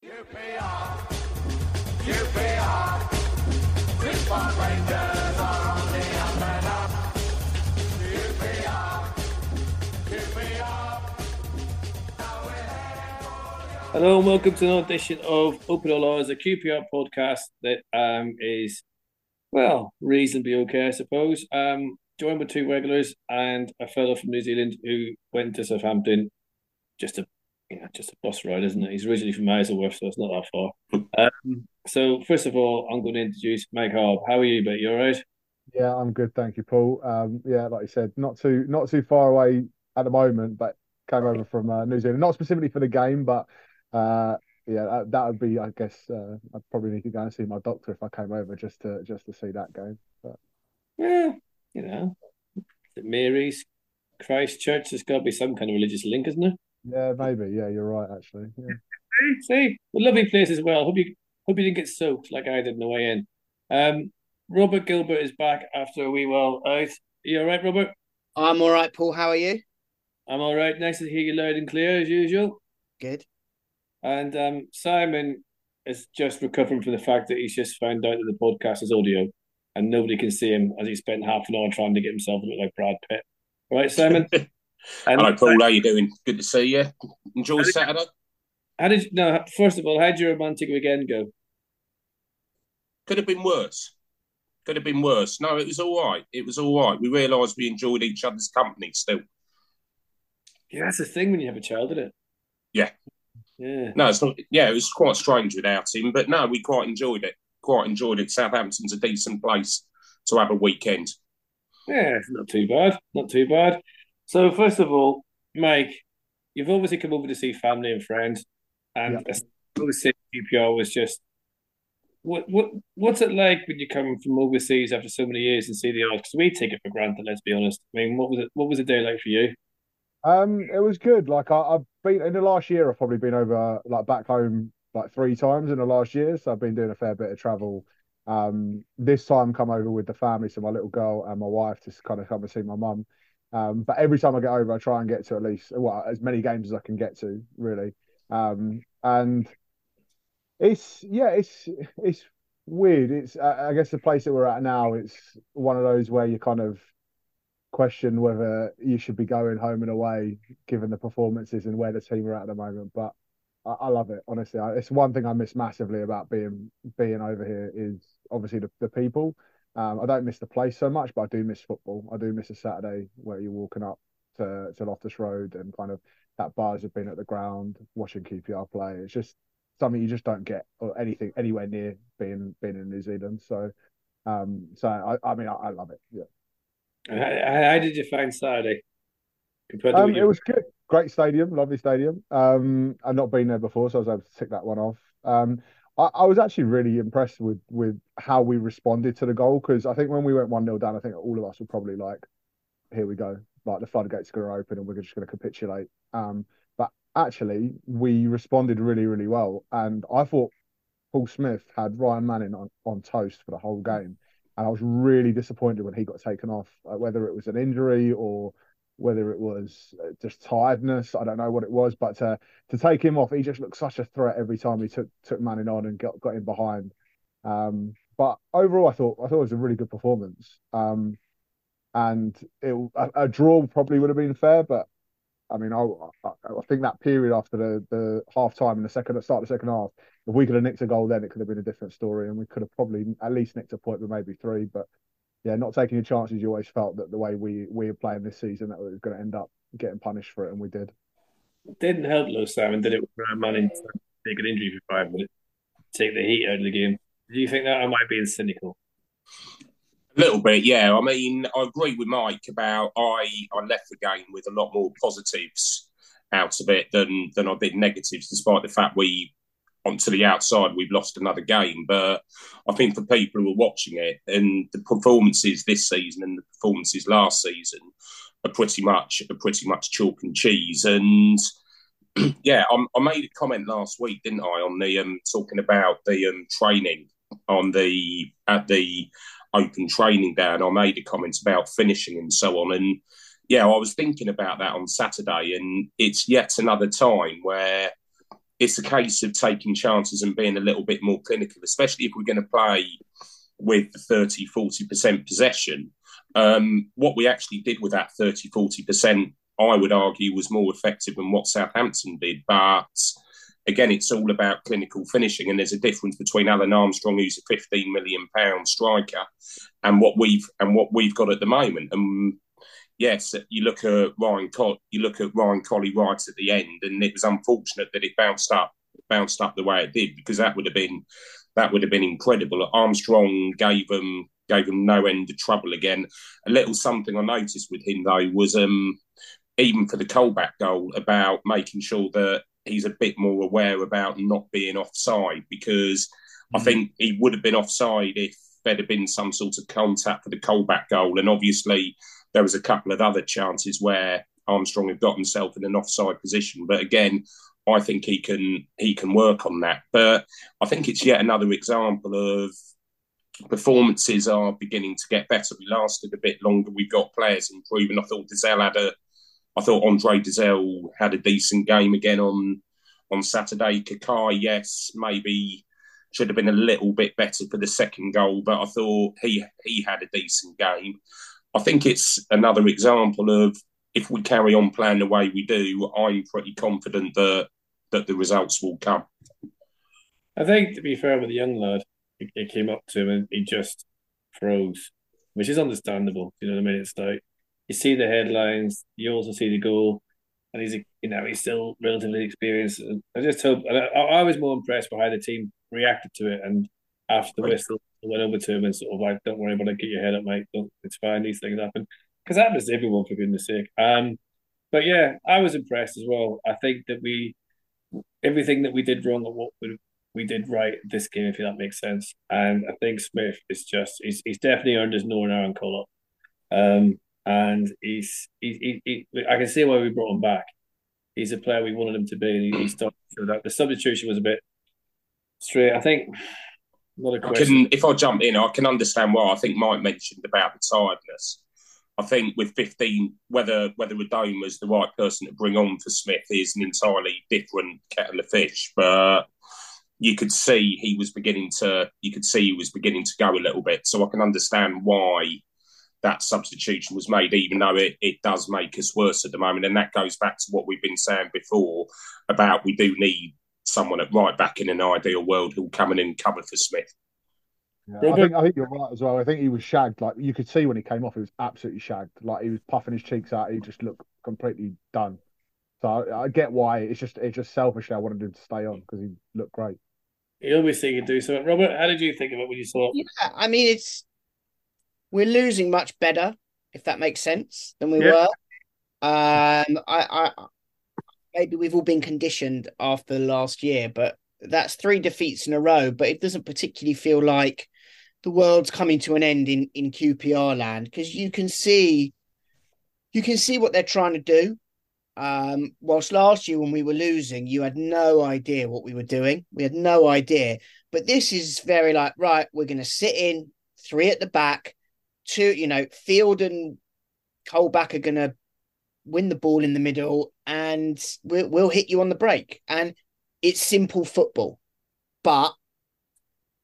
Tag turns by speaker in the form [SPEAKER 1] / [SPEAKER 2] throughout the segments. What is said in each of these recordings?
[SPEAKER 1] QPR, QPR, Football Rangers are on the up and up.
[SPEAKER 2] Hello and welcome to another edition of Open All Laws, a QPR podcast that um, is, well, reasonably okay, I suppose. Um, joined with two regulars and a fellow from New Zealand who went to Southampton. Just a, you know, just a bus ride, isn't it? He's originally from Isleworth, so it's not that far. um, so first of all, I'm going to introduce Mike Harb. How are you, mate? You all right?
[SPEAKER 3] Yeah, I'm good, thank you, Paul. Um, yeah, like you said, not too not too far away at the moment, but came over from uh, New Zealand, not specifically for the game, but uh, yeah, that, that would be, I guess, uh, I'd probably need to go and see my doctor if I came over just to just to see that game. But
[SPEAKER 2] Yeah, you know, St Mary's, Christchurch. There's got to be some kind of religious link, isn't there?
[SPEAKER 3] Yeah, maybe. Yeah, you're right, actually. Yeah.
[SPEAKER 2] See, a lovely place as well. Hope you hope you didn't get soaked like I did on the way in. Um, Robert Gilbert is back after a wee while out. You all right, Robert?
[SPEAKER 4] I'm all right, Paul. How are you?
[SPEAKER 2] I'm all right. Nice to hear you loud and clear as usual.
[SPEAKER 4] Good.
[SPEAKER 2] And um, Simon is just recovering from the fact that he's just found out that the podcast is audio and nobody can see him as he spent half an hour trying to get himself to look like Brad Pitt. All right, Simon? And
[SPEAKER 5] Hello, Paul. How are you doing? Good to see you. Enjoy Saturday.
[SPEAKER 2] How did no? First of all, how did your romantic weekend go?
[SPEAKER 5] Could have been worse. Could have been worse. No, it was all right. It was all right. We realised we enjoyed each other's company still.
[SPEAKER 2] Yeah, that's the thing when you have a child, isn't it?
[SPEAKER 5] Yeah.
[SPEAKER 2] Yeah.
[SPEAKER 5] No, it's not. Yeah, it was quite strange without him, but no, we quite enjoyed it. Quite enjoyed it. Southampton's a decent place to have a weekend.
[SPEAKER 2] Yeah, not too bad. Not too bad. So, first of all, Mike, you've obviously come over to see family and friends, and
[SPEAKER 3] Yeah.
[SPEAKER 2] obviously QPR was just. What what what's it like when you come from overseas after so many years and see the odds? Because we take it for granted. Let's be honest. I mean, what was it? What was the day like for you?
[SPEAKER 3] Um, it was good. Like I, I've been in the last year, I've probably been over like back home like three times in the last year. So I've been doing a fair bit of travel. Um, this time come over with the family, so my little girl and my wife to kind of come and see my mum. Um, but every time I get over, I try and get to at least well as many games as I can get to, really. Um, and it's yeah, it's it's weird. It's I guess the place that we're at now, it's one of those where you kind of question whether you should be going home and away given the performances and where the team are at the moment. But I, I love it, honestly. I, it's one thing I miss massively about being being over here is obviously the, the people. Um, I don't miss the place so much, but I do miss football. I do miss a Saturday where you're walking up to, to Loftus Road and kind of that bars have been at the ground watching QPR play. It's just something you just don't get or anything anywhere near being being in New Zealand. So um so I, I mean I, I love it. Yeah.
[SPEAKER 2] How, how did you find Saturday compared
[SPEAKER 3] Um, it was good. Great stadium, lovely stadium. Um, I've not been there before, so I was able to tick that one off. Um, I, I was actually really impressed with with how we responded to the goal because I think when we went one 0 down, I think all of us were probably like, "Here we go!" Like the floodgates are going to open and we're just going to capitulate. Um, but actually, we responded really, really well, and I thought Paul Smyth had Ryan Manning on, on toast for the whole game, and I was really disappointed when he got taken off, uh, whether it was an injury or whether it was uh, just tiredness. I don't know what it was, but to to take him off, he just looked such a threat every time he took took Manning on and got got him behind. Um, but overall, I thought I thought it was a really good performance. Um, and it a, a draw probably would have been fair, but I mean, I, I, I think that period after the the half time and the second start of the second half, if we could have nicked a goal then, it could have been a different story, and we could have probably at least nicked a point, but maybe three. But yeah, not taking your chances. You always felt that the way we we were playing this season, that we were going to end up getting punished for it, and we did.
[SPEAKER 2] Didn't help though, Simon, did it? With Ryan Manning to take an injury for five minutes, take the heat out of the game. Do you think that I might be cynical?
[SPEAKER 5] A little bit, yeah. I mean, I agree with Mike about I I left the game with a lot more positives out of it than than I did negatives, despite the fact we onto the outside we've lost another game. But I think for people who are watching it and the performances this season and the performances last season are pretty much are pretty much chalk and cheese. And yeah, I, I made a comment last week, didn't I, on the um talking about the um training on the at the open training day, and I made a comment about finishing and so on. And yeah, I was thinking about that on Saturday, and it's yet another time where it's a case of taking chances and being a little bit more clinical, especially if we're going to play with 30, 40% possession. Um, what we actually did with that 30, 40%, I would argue, was more effective than what Southampton did. But again, it's all about clinical finishing, and there's a difference between Adam Armstrong, who's a 15 million pound striker, and what we've and what we've got at the moment. And yes, you look at Ryan Coll- you look at Rayan Kolli right at the end, and it was unfortunate that it bounced up bounced up the way it did because that would have been that would have been incredible. Armstrong gave them gave them no end of trouble again. A little something I noticed with him though was um even for the Colback goal about making sure that he's a bit more aware about not being offside because mm-hmm. I think he would have been offside if there had been some sort of contact for the Colback goal, and obviously there was a couple of other chances where Armstrong had got himself in an offside position. But again, I think he can he can work on that. But I think it's yet another example of performances are beginning to get better. We lasted a bit longer. We've got players improving. I thought Dozzell had a I thought Andre Dozzell had a decent game again on on Saturday. Kakay, yes, maybe should have been a little bit better for the second goal, but I thought he he had a decent game. I think it's another example of if we carry on playing the way we do, I'm pretty confident that that the results will come.
[SPEAKER 2] I think to be fair with the young lad, it, came up to him and he just froze, which is understandable. You know what I mean? It's like you see the headlines, you also see the goal, and he's you know he's still relatively experienced. I just hope. I, I was more impressed by how the team reacted to it, and after the whistle, I went over to him and sort of like, "Don't worry about it. Get your head up, mate. Don't, it's fine. These things happen." Because that to everyone, for goodness sake. Um, but yeah, I was impressed as well. I think that we everything that we did wrong and what we, we did right this game, if that makes sense. And I think Smyth is just he's he's definitely earned his Northern Ireland call up. Um, and he's he, he, he, I can see why we brought him back. He's a player we wanted him to be, and he, he started so that the substitution was a bit straight. I think.
[SPEAKER 5] I can, if I jump in, I can understand why. I think Mike mentioned about the tiredness. I think with 15, whether whether Adomah was the right person to bring on for Smyth is an entirely different kettle of fish. But you could see he was beginning to you could see he was beginning to go a little bit. So I can understand why that substitution was made, even though it, it does make us worse at the moment. And that goes back to what we've been saying before about we do need someone at right back in an ideal world who'll come in and cover for Smyth.
[SPEAKER 3] Yeah, I think I think you're right as well. I think he was shagged. Like you could see when he came off, he was absolutely shagged. Like he was puffing his cheeks out. He just looked completely done. So I, I get why. It's just it's just selfish. I wanted him to stay on because he looked great.
[SPEAKER 2] He always think he'd do something. Robert, how did you think of it when you saw it?
[SPEAKER 4] Yeah, I mean it's we're losing much better, if that makes sense, than we yeah. were. Um, I, I maybe we've all been conditioned after last year, but that's three defeats in a row. But it doesn't particularly feel like the world's coming to an end in in QPR land because you can see you can see what they're trying to do. Um, whilst last year when we were losing, you had no idea what we were doing. We had no idea. But this is very like, right, we're going to sit in three at the back, two, you know, Field and Colback are going to win the ball in the middle and we'll, we'll hit you on the break. And it's simple football, but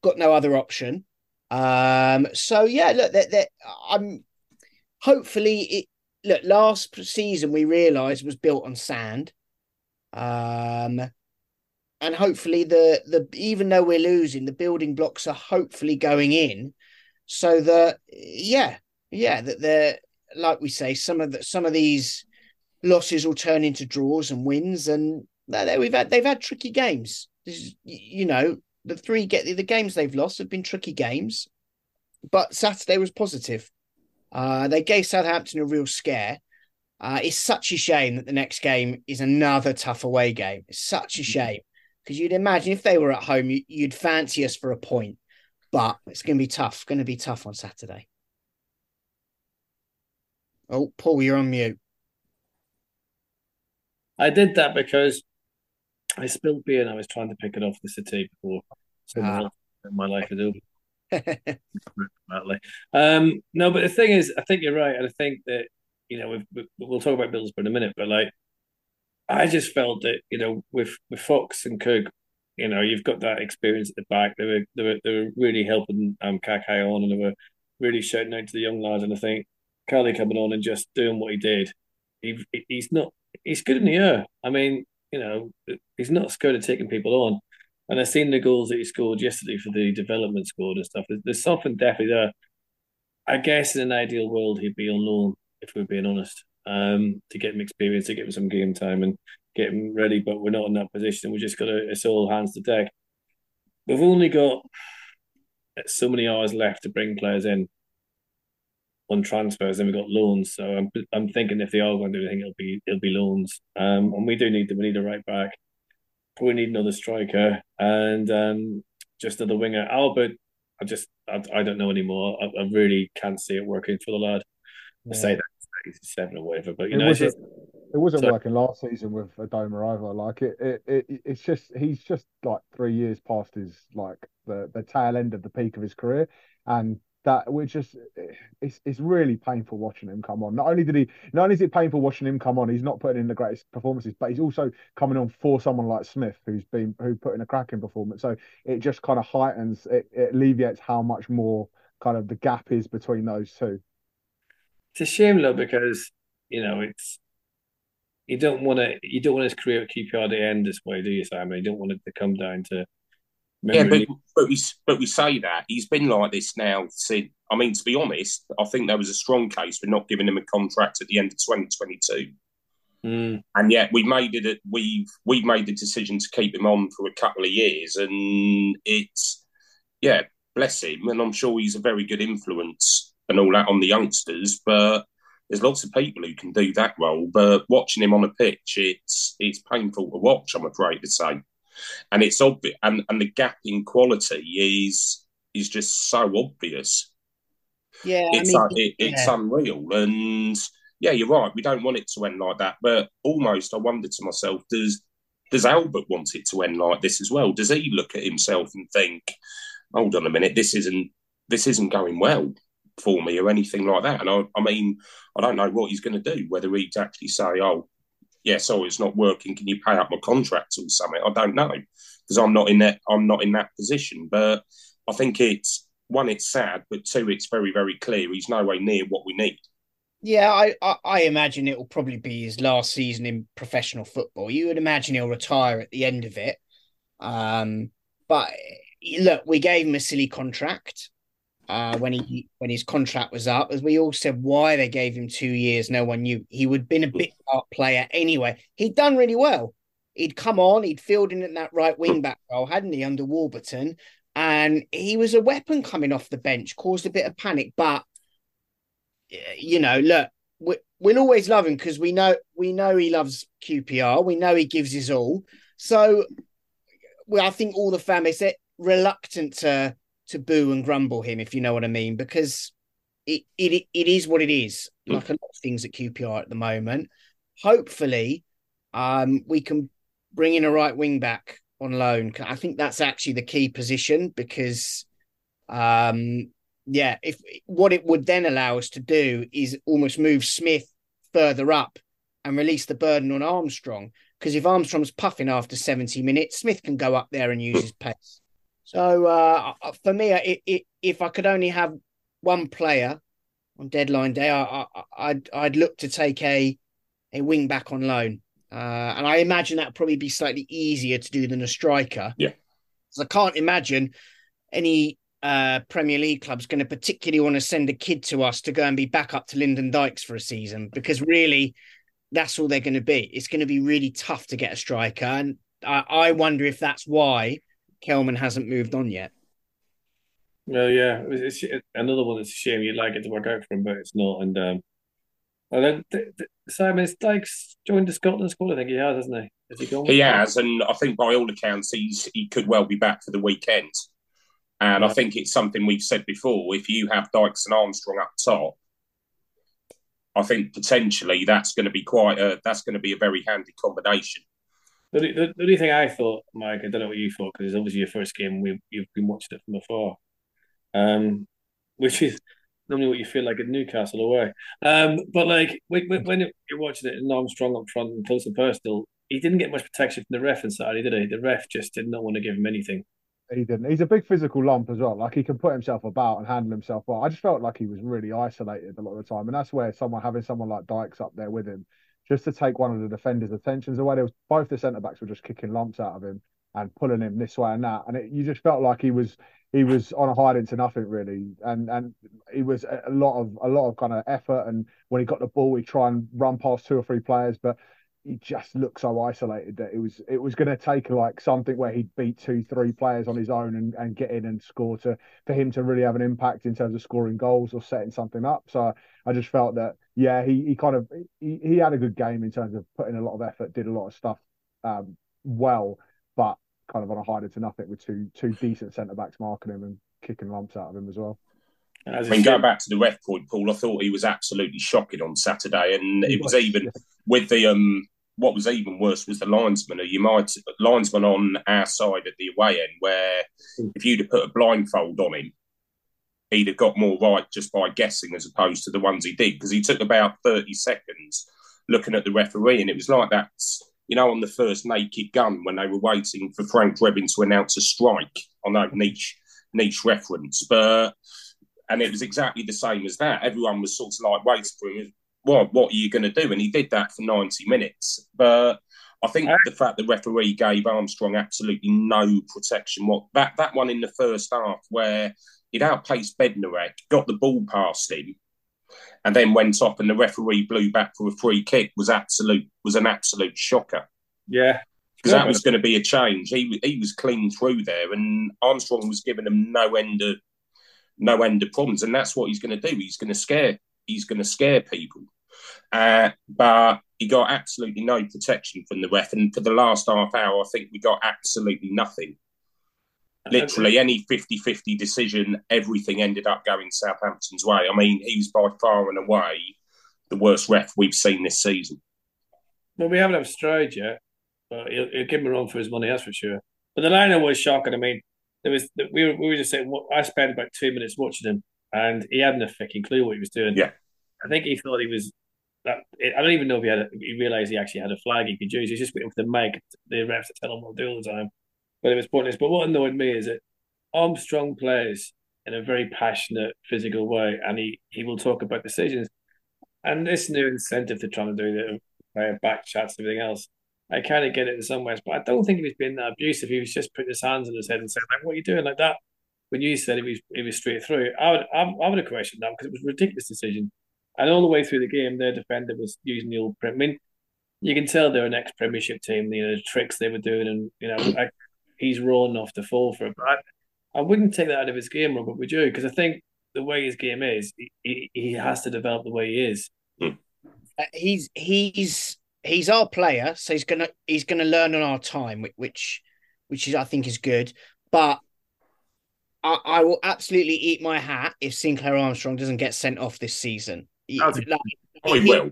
[SPEAKER 4] got no other option. Um, so yeah, look, that I'm hopefully it. Look, last season we realised was built on sand, um, and hopefully the the even though we're losing, the building blocks are hopefully going in, so that yeah, yeah, that they're like we say, some of the some of these losses will turn into draws and wins, and we've had they've had tricky games. Is, you know, the three get the games they've lost have been tricky games, but Saturday was positive. Uh, they gave Southampton a real scare. Uh, it's such a shame that the next game is another tough away game. It's such a mm-hmm. shame because you'd imagine if they were at home, you, would fancy us for a point, but it's going to be tough. Going to be tough on Saturday. Oh, Paul, you're on mute.
[SPEAKER 2] I did that because I spilled beer and I was trying to pick it off the city before someone ah. my life is over. um, no, but the thing is, I think you're right, and I think that you know we will talk about Middlesbrough in a minute, but like I just felt that you know with with Fox and Cook, you know you've got that experience at the back. They were they were they were really helping um Kakay on, and they were really shouting out to the young lads. And I think Kolli coming on and just doing what he did, he he's not he's good in the air. I mean, you know, he's not scared of taking people on. And I've seen the goals that he scored yesterday for the development squad and stuff. There's, something definitely there. I guess in an ideal world, he'd be on loan, if we're being honest, um, to get him experience, to get him some game time and get him ready. But we're not in that position. We've just got to, it's all hands to deck. We've only got so many hours left to bring players in on transfers, and we've got loans. So I'm I'm thinking if they are going to do anything, it'll be it'll be loans. Um, and we do need the we need a right back. We need another striker and um, just another winger. Albert, I just I, I don't know anymore. I, I really can't see it working for the lad. I say that seven or whatever, but you
[SPEAKER 3] It
[SPEAKER 2] know,
[SPEAKER 3] wasn't,
[SPEAKER 2] just,
[SPEAKER 3] it wasn't
[SPEAKER 2] So-
[SPEAKER 3] working last season with Adomah either. Like it, it, it, it's just he's just like three years past his like the the tail end of the peak of his career, and that we're just it's it's really painful watching him come on. Not only did he, not only is it painful watching him come on, he's not putting in the greatest performances, but he's also coming on for someone like Smyth, who's been who put in a cracking performance. So it just kind of heightens, it, it alleviates how much more kind of the gap is between those two.
[SPEAKER 2] it's a shame though because you know it's you don't want to you don't want his career at QPR to end this way, do you, Simon? You don't want it to come down to
[SPEAKER 5] Yeah, but but we but we say that he's been like this now since. I mean, to be honest, I think there was a strong case for not giving him a contract at the end of 2022,
[SPEAKER 2] Mm,
[SPEAKER 5] and yet we made it. We've we've made the decision to keep him on for a couple of years, and it's yeah, bless him, and I'm sure he's a very good influence and all that on the youngsters, but. There's lots of people who can do that role, but watching him on a pitch, it's it's painful to watch. I'm afraid to say, and it's obvious, and, and the gap in quality is is just so obvious.
[SPEAKER 4] Yeah, I
[SPEAKER 5] It's
[SPEAKER 4] mean,
[SPEAKER 5] uh, it, it's
[SPEAKER 4] yeah.
[SPEAKER 5] unreal, and yeah, you're right. We don't want it to end like that, but almost I wonder to myself, does does Albert want it to end like this as well? Does he look at himself and think, hold on a minute, this isn't this isn't going well for me or anything like that? And I, I mean, I don't know what he's going to do. Whether he'd actually say, oh, yeah, sorry, it's not working. Can you pay up my contract or something? I don't know because I'm not in that I'm not in that position. But I think it's one, it's sad, but two, it's very very clear he's nowhere near what we need.
[SPEAKER 4] Yeah, I, I, I imagine it will probably be his last season in professional football. You would imagine he'll retire at the end of it. Um, but look, we gave him a silly contract uh, when he when his contract was up. As we all said, why they gave him two years, no one knew. He would have been a bit part player anyway. He'd done really well. He'd come on, he'd filled in at that right wing back role, hadn't he, under Warburton? And he was a weapon coming off the bench, caused a bit of panic. But you know, look, we, we'll always love him because we know we know he loves QPR. We know he gives his all. So, well, I think all the fan base are reluctant to to boo and grumble him, if you know what I mean, because it it it is what it is. Like a lot of things at QPR at the moment. Hopefully, um, we can bring in a right wing back on loan. I think that's actually the key position because, um, yeah, if what it would then allow us to do is almost move Smyth further up and release the burden on Armstrong. Because if Armstrong's puffing after 70 minutes, Smyth can go up there and use his pace. So uh, for me, it, it, if I could only have one player on deadline day, I, I, I'd I'd look to take a a wing back on loan, uh, and I imagine that would probably be slightly easier to do than a striker.
[SPEAKER 5] Yeah.
[SPEAKER 4] I can't imagine any uh, Premier League club's going to particularly want to send a kid to us to go and be back up to Lyndon Dykes for a season because really, that's all they're going to be. It's going to be really tough to get a striker, and I, I wonder if that's why Kelman hasn't moved on yet.
[SPEAKER 2] Well, yeah, it's, it's another one that's a shame. You'd like it to work out for him, but it's not. And um, well, then th- th- Simon Dykes joined the Scotland squad. I think he has, hasn't he? Has he gone?
[SPEAKER 5] He has, and I think by all accounts, he's he could well be back for the weekend. And I think it's something we've said before. If you have Dykes and Armstrong up top, I think potentially that's going to be quite a that's going to be a very handy combination.
[SPEAKER 2] The, the, only thing I thought, Mike, I don't know what you thought because it's obviously your first game. We you've been watching it from afar, um, which is normally what you feel like at Newcastle away. Um, but like when, when when you're watching it and Armstrong up front and close and personal, he didn't get much protection from the ref inside, did he? The ref just did not want to give him anything.
[SPEAKER 3] He didn't. He's a big physical lump as well. Like he can put himself about and handle himself well. I just felt like he was really isolated a lot of the time, and that's where someone having someone like Dykes up there with him, just to take one of the defenders' attentions away. There was both the centre backs were just kicking lumps out of him and pulling him this way and that, and it, you just felt like he was he was on a hide into nothing really, and and he was a lot of a lot of kind of effort. And when he got the ball, he'd try and run past two or three players, but he just looked so isolated that it was it was going to take like something where he'd beat two three players on his own and, and get in and score to for him to really have an impact in terms of scoring goals or setting something up. So i just felt that yeah he, he kind of he, he had a good game in terms of putting a lot of effort did a lot of stuff um, well but kind of on a hide to nothing with two two decent centre backs marking him and kicking lumps out of him as well.
[SPEAKER 5] I mean, going back to the ref point, Paul, I thought he was absolutely shocking on Saturday, and it was even with the um what was even worse was the linesman. You might linesman on our side at the away end, where hmm. if you'd have put a blindfold on him, he'd have got more right just by guessing as opposed to the ones he did because he took about thirty seconds looking at the referee, and it was like that. You know, on the first Naked Gun when they were waiting for Frank Drebin to announce a strike. I know niche niche reference, but and it was exactly the same as that. Everyone was sort of like waiting for him what what are you going to do? And he did that for 90 minutes. But I think uh, the fact the referee gave Armstrong absolutely no protection, what that, that one in the first half where he'd outpaced Bednarek, got the ball past him, and then went off and the referee blew back for a free kick was absolute was an absolute shocker.
[SPEAKER 2] Yeah.
[SPEAKER 5] Because that was going to be a change. He he was clean through there, and Armstrong was giving him no end of no end of problems, and that's what he's going to do. He's going to scare he's going to scare people. Uh, but he got absolutely no protection from the ref. And for the last half hour, I think we got absolutely nothing. Literally, any 50 50 decision, everything ended up going Southampton's way. I mean, he's by far and away the worst ref we've seen this season.
[SPEAKER 2] Well, we haven't had Sturridge yet, but he'll, he'll give him a run for his money, that's for sure. But the liner was shocking. I mean, there was we were, we were just saying, I spent about two minutes watching him, and he hadn't a fucking clue what he was doing.
[SPEAKER 5] Yeah.
[SPEAKER 2] I think he thought he was that I don't even know if he had a, he realized he actually had a flag he could use. He's just waiting for the mic, the refs to tell him what to do all the time. But it was pointless. But what annoyed me is that Armstrong plays in a very passionate, physical way, and he he will talk about decisions. And this new incentive to trying to do the player back chats and everything else, I kind of get it in some ways, but I don't think he was being that abusive. He was just putting his hands on his head and saying, like, what are you doing like that? When you said he was, he was straight through, I would, I, I would have questioned that because it was a ridiculous decision. And all the way through the game, their defender was using the old. I mean, you can tell they're an ex-Premiership team. You know the tricks they were doing, and you know like, he's raw enough to fall for it. But I, I wouldn't take that out of his game, Robert. Would you? Because I think the way his game is, he, he has to develop the way he is.
[SPEAKER 4] Uh, he's he's he's our player, so he's gonna he's gonna learn on our time, which which is I think is good. But I, I will absolutely eat my hat if Sinclair Armstrong doesn't get sent off this season.
[SPEAKER 5] Like, he, he will.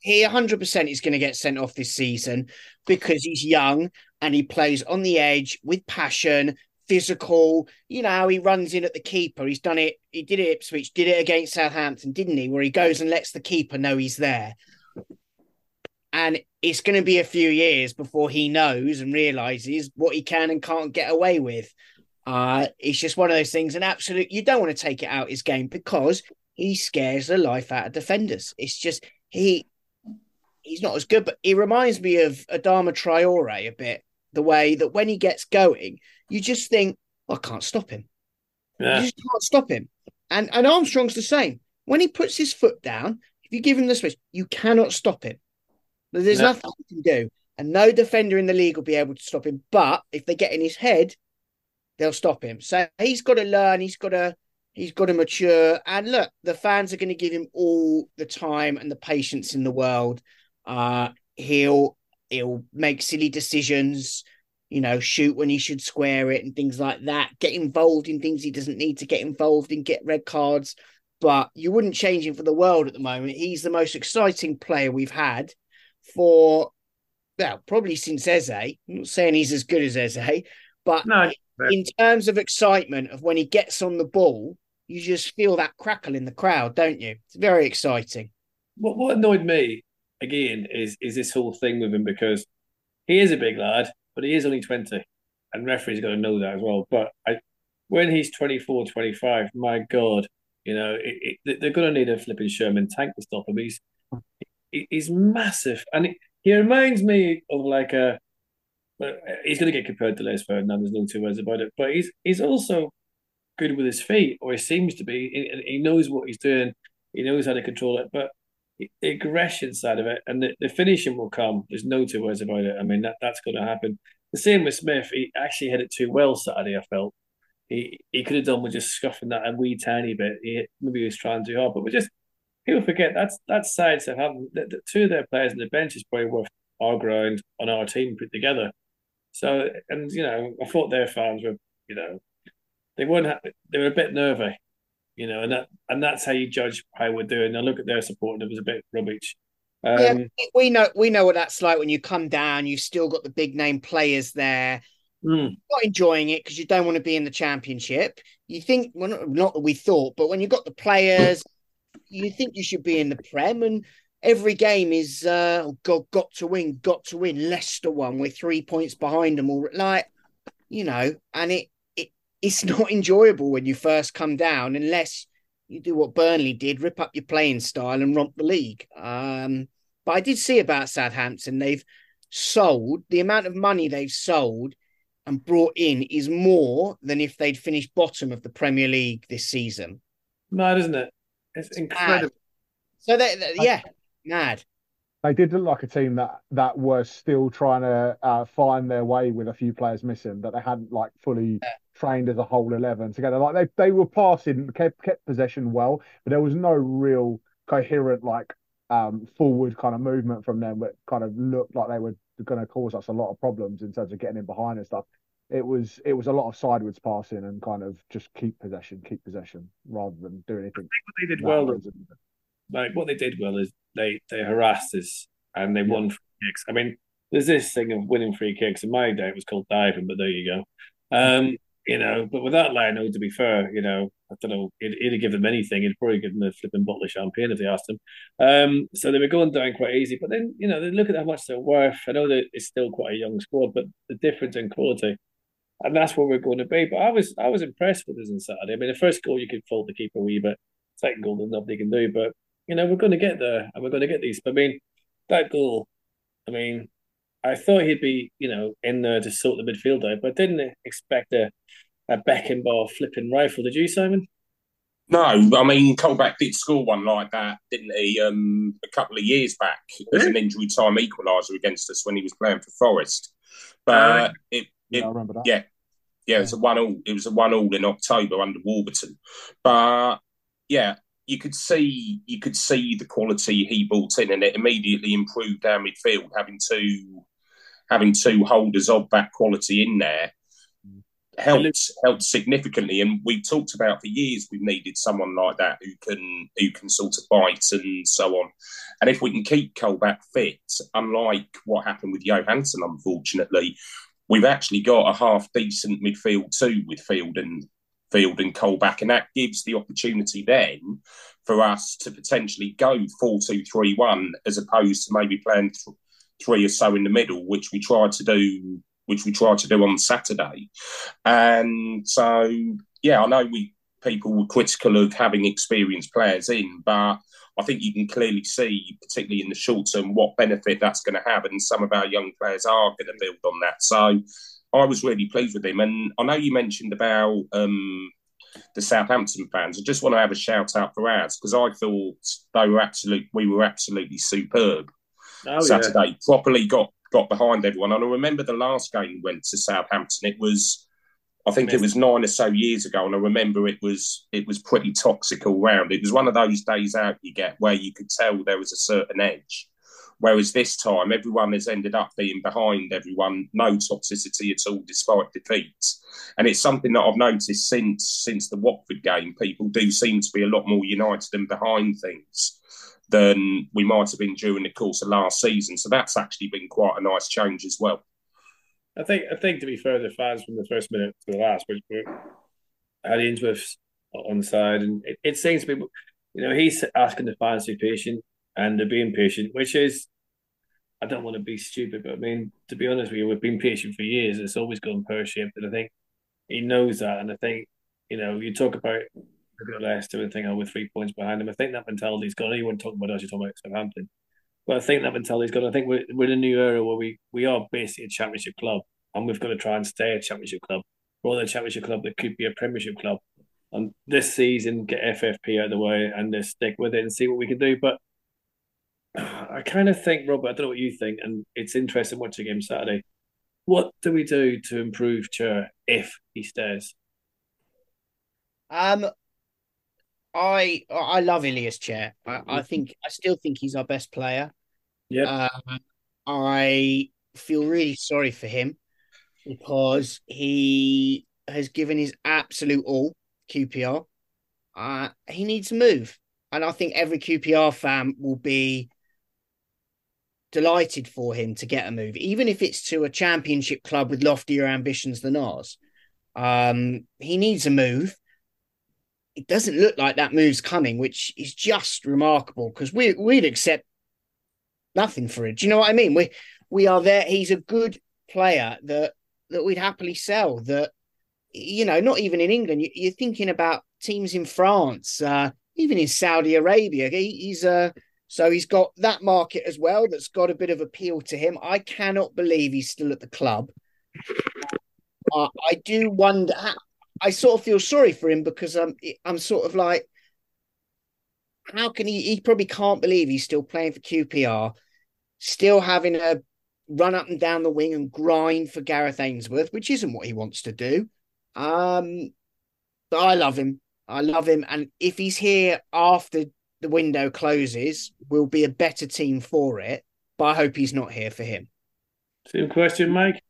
[SPEAKER 4] He 100% is going to get sent off this season because he's young and he plays on the edge with passion, physical. You know he runs in at the keeper. He's done it. He did it Ipswich, did it against Southampton, didn't he? Where he goes and lets the keeper know he's there. And it's going to be a few years before he knows and realizes what he can and can't get away with. Uh, it's just one of those things. And absolutely, you don't want to take it out his game because he scares the life out of defenders. It's just he he's not as good, but he reminds me of Adama Traore a bit. The way that when he gets going, you just think, I can't stop him. Yeah. You just can't stop him. And and Armstrong's the same. When he puts his foot down, if you give him the space, you cannot stop him. There's no. nothing you can do. And no defender in the league will be able to stop him. But if they get in his head, they'll stop him. So he's got to learn. He's got to he's got to mature. And look, the fans are going to give him all the time and the patience in the world. Uh, he'll he'll make silly decisions. You know, shoot when he should square it and things like that. Get involved in things he doesn't need to get involved in. Get red cards. But you wouldn't change him for the world at the moment. He's the most exciting player we've had for well, probably since Eze. I'm not saying he's as good as Eze, but no, in terms of excitement of when he gets on the ball, you just feel that crackle in the crowd, don't you? It's very exciting.
[SPEAKER 2] What what annoyed me again is is this whole thing with him because he is a big lad, but he is only 20. And referees got to know that as well. But I, when he's 24, 25, my God, you know, it, it, they're going to need a flipping Sherman tank to stop him. He's he's massive. And he, he reminds me of like a, he's going to get compared to Les Ferdinand. There's no two words about it. But he's he's also good with his feet, or he seems to be. And he knows what he's doing. He knows how to control it. But the aggression side of it and the, the finishing will come. There's no two words about it. I mean, that, that's going to happen. The same with Smyth. He actually hit it too well Saturday, I felt. He he could have done with just scuffing that a wee tiny bit. He, maybe he was trying too hard, but we just people forget that's that have the, the, two of their players on the bench is probably worth our ground on our team put together. So and you know, I thought their fans were, you know, they weren't they were a bit nervy you know, and that and that's how you judge how we're doing. I look at their support and it was a bit rubbish. Um,
[SPEAKER 4] yeah, we know we know what that's like when you come down. You've still got the big name players there.
[SPEAKER 2] Mm.
[SPEAKER 4] Not enjoying it because you don't want to be in the championship. You think, well, not, not that we thought, but when you've got the players, you think you should be in the Prem. And every game is, uh, oh God, got to win, got to win. Leicester won. We're three points behind them all. Like, you know, and it it's not enjoyable when you first come down unless you do what Burnley did, rip up your playing style and romp the league. Um, but I did see about Southampton. They've sold the amount of money they've sold and brought in is more than if they'd finished bottom of the Premier League this season.
[SPEAKER 2] Mad, isn't it? It's, it's incredible.
[SPEAKER 4] Mad. So they, they yeah, mad
[SPEAKER 3] they did look like a team that that were still trying to uh, find their way with a few players missing that they hadn't like fully yeah. Trained as a whole 11 together like they, they were passing kept, kept possession well but there was no real coherent like um, forward kind of movement from them that kind of looked like they were going to cause us a lot of problems in terms of getting in behind and stuff it was it was a lot of sideways passing and kind of just keep possession keep possession rather than do anything
[SPEAKER 2] what they did well like what they did well is they they harassed us and they yeah. won free kicks. I mean, there's this thing of winning free kicks. In my day, it was called diving, but there you go. Um, you know, but with that line, to be fair, you know, I don't know, he'd, he'd have given them anything. He'd probably give them a flipping bottle of champagne if they asked him. Um, so they were going down quite easy. But then, you know, they look at how much they're worth. I know that it's still quite a young squad, but the difference in quality. And that's where we're going to be. But I was I was impressed with us on Saturday. I mean, the first goal you could fault the keeper a wee bit. Second goal, there's nothing they can do. But you know, we're going to get there and we're going to get these. I mean, that goal, I mean, I thought he'd be, you know, in there to sort the midfield out, but didn't expect a, a Beckenbauer flipping rifle. Did you, Simon?
[SPEAKER 5] No, I mean Colback did score one like that, didn't he? Um, a couple of years back as an injury time equaliser against us when he was playing for Forest. But uh, it, it,
[SPEAKER 3] yeah, I remember that.
[SPEAKER 5] Yeah, yeah, it was a one all. It was a one all in October under Warburton. But yeah, you could see you could see the quality he brought in, and it immediately improved our midfield. Having two having two holders of that quality in there mm. helped helped significantly. And we talked about for years we've needed someone like that who can who can sort of bite and so on. And if we can keep Colback fit, unlike what happened with Johansen, unfortunately, we've actually got a half decent midfield too with Field and Field and Colback, and that gives the opportunity then for us to potentially go four two three one as opposed to maybe playing th- three or so in the middle, which we tried to do, which we tried to do on Saturday. And so, yeah, I know we people were critical of having experienced players in, but I think you can clearly see, particularly in the short term, what benefit that's going to have, and some of our young players are going to build on that. So I was really pleased with him. And I know you mentioned about um, the Southampton fans. I just want to have a shout out for ours because I thought they were absolute. We were absolutely superb oh, Saturday. Yeah. Properly got got behind everyone. And I remember the last game we went to Southampton. It was, I think it was nine or so years ago, and I remember it was it was pretty toxic all round. It was one of those days out you get where you could tell there was a certain edge. Whereas this time, everyone has ended up being behind everyone, no toxicity at all, despite defeat. And it's something that I've noticed since since the Watford game. People do seem to be a lot more united and behind things than we might have been during the course of last season. So that's actually been quite a nice change as well.
[SPEAKER 2] I think I think to be fair, the fans from the first minute to the last, we had Ainsworth's on the side, and it, it seems to be, you know, he's asking the fans to be patient and they're being patient, which is I don't want to be stupid, but I mean, to be honest with you, we've been patient for years. It's always gone pear shaped, and I think he knows that. And I think you know, you talk about look at Leicester and think, oh, three points behind him. I think that mentality's gone. You weren't talking about us, you're talking about Southampton. But I think that mentality's gone. I think we're, we're in a new era where we, we are basically a championship club and we've got to try and stay a championship club rather than a championship club that could be a premiership club. And this season, get FFP out of the way and just stick with it and see what we can do. But I kind of think, Robert, I don't know what you think, and it's interesting watching him Saturday. What do we do to improve Chair if he stays?
[SPEAKER 4] Um, I I love Ilias Chair. I, I
[SPEAKER 2] Mm-hmm.
[SPEAKER 4] think I still think he's our best player.
[SPEAKER 2] Yeah,
[SPEAKER 4] Uh, I feel really sorry for him because he has given his absolute all. QPR. Uh, he needs to move, and I think every QPR fan will be delighted for him to get a move, even if it's to a championship club with loftier ambitions than ours. Um, he needs a move. It doesn't look like that move's coming, which is just remarkable because we we'd accept nothing for it. Do you know what I mean? We we are there. He's a good player that that we'd happily sell. That you know, not even in England. You, you're thinking about teams in France, uh, even in Saudi Arabia. He, he's uh, so he's got that market as well. That's got a bit of appeal to him. I cannot believe he's still at the club. Uh, I do wonder. I sort of feel sorry for him because I'm I'm sort of like, how can he? He probably can't believe he's still playing for QPR, still having a run up and down the wing and grind for Gareth Ainsworth, which isn't what he wants to do. Um, but I love him. I love him, and if he's here after the window closes, we'll be a better team for it. But I hope he's not here for him.
[SPEAKER 2] same question, Mike.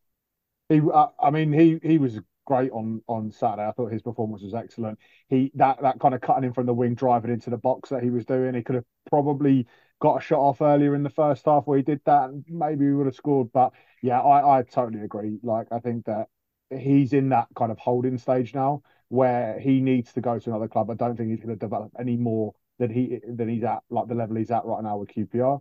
[SPEAKER 3] He, I mean, he he was great on on Saturday. I thought his performance was excellent. He that that kind of cutting in from the wing, driving into the box that he was doing. He could have probably got a shot off earlier in the first half where he did that, maybe we would have scored. But yeah, I I totally agree. Like I think that he's in that kind of holding stage now where he needs to go to another club. I don't think he's going to develop any more than he than he's at like the level he's at right now with QPR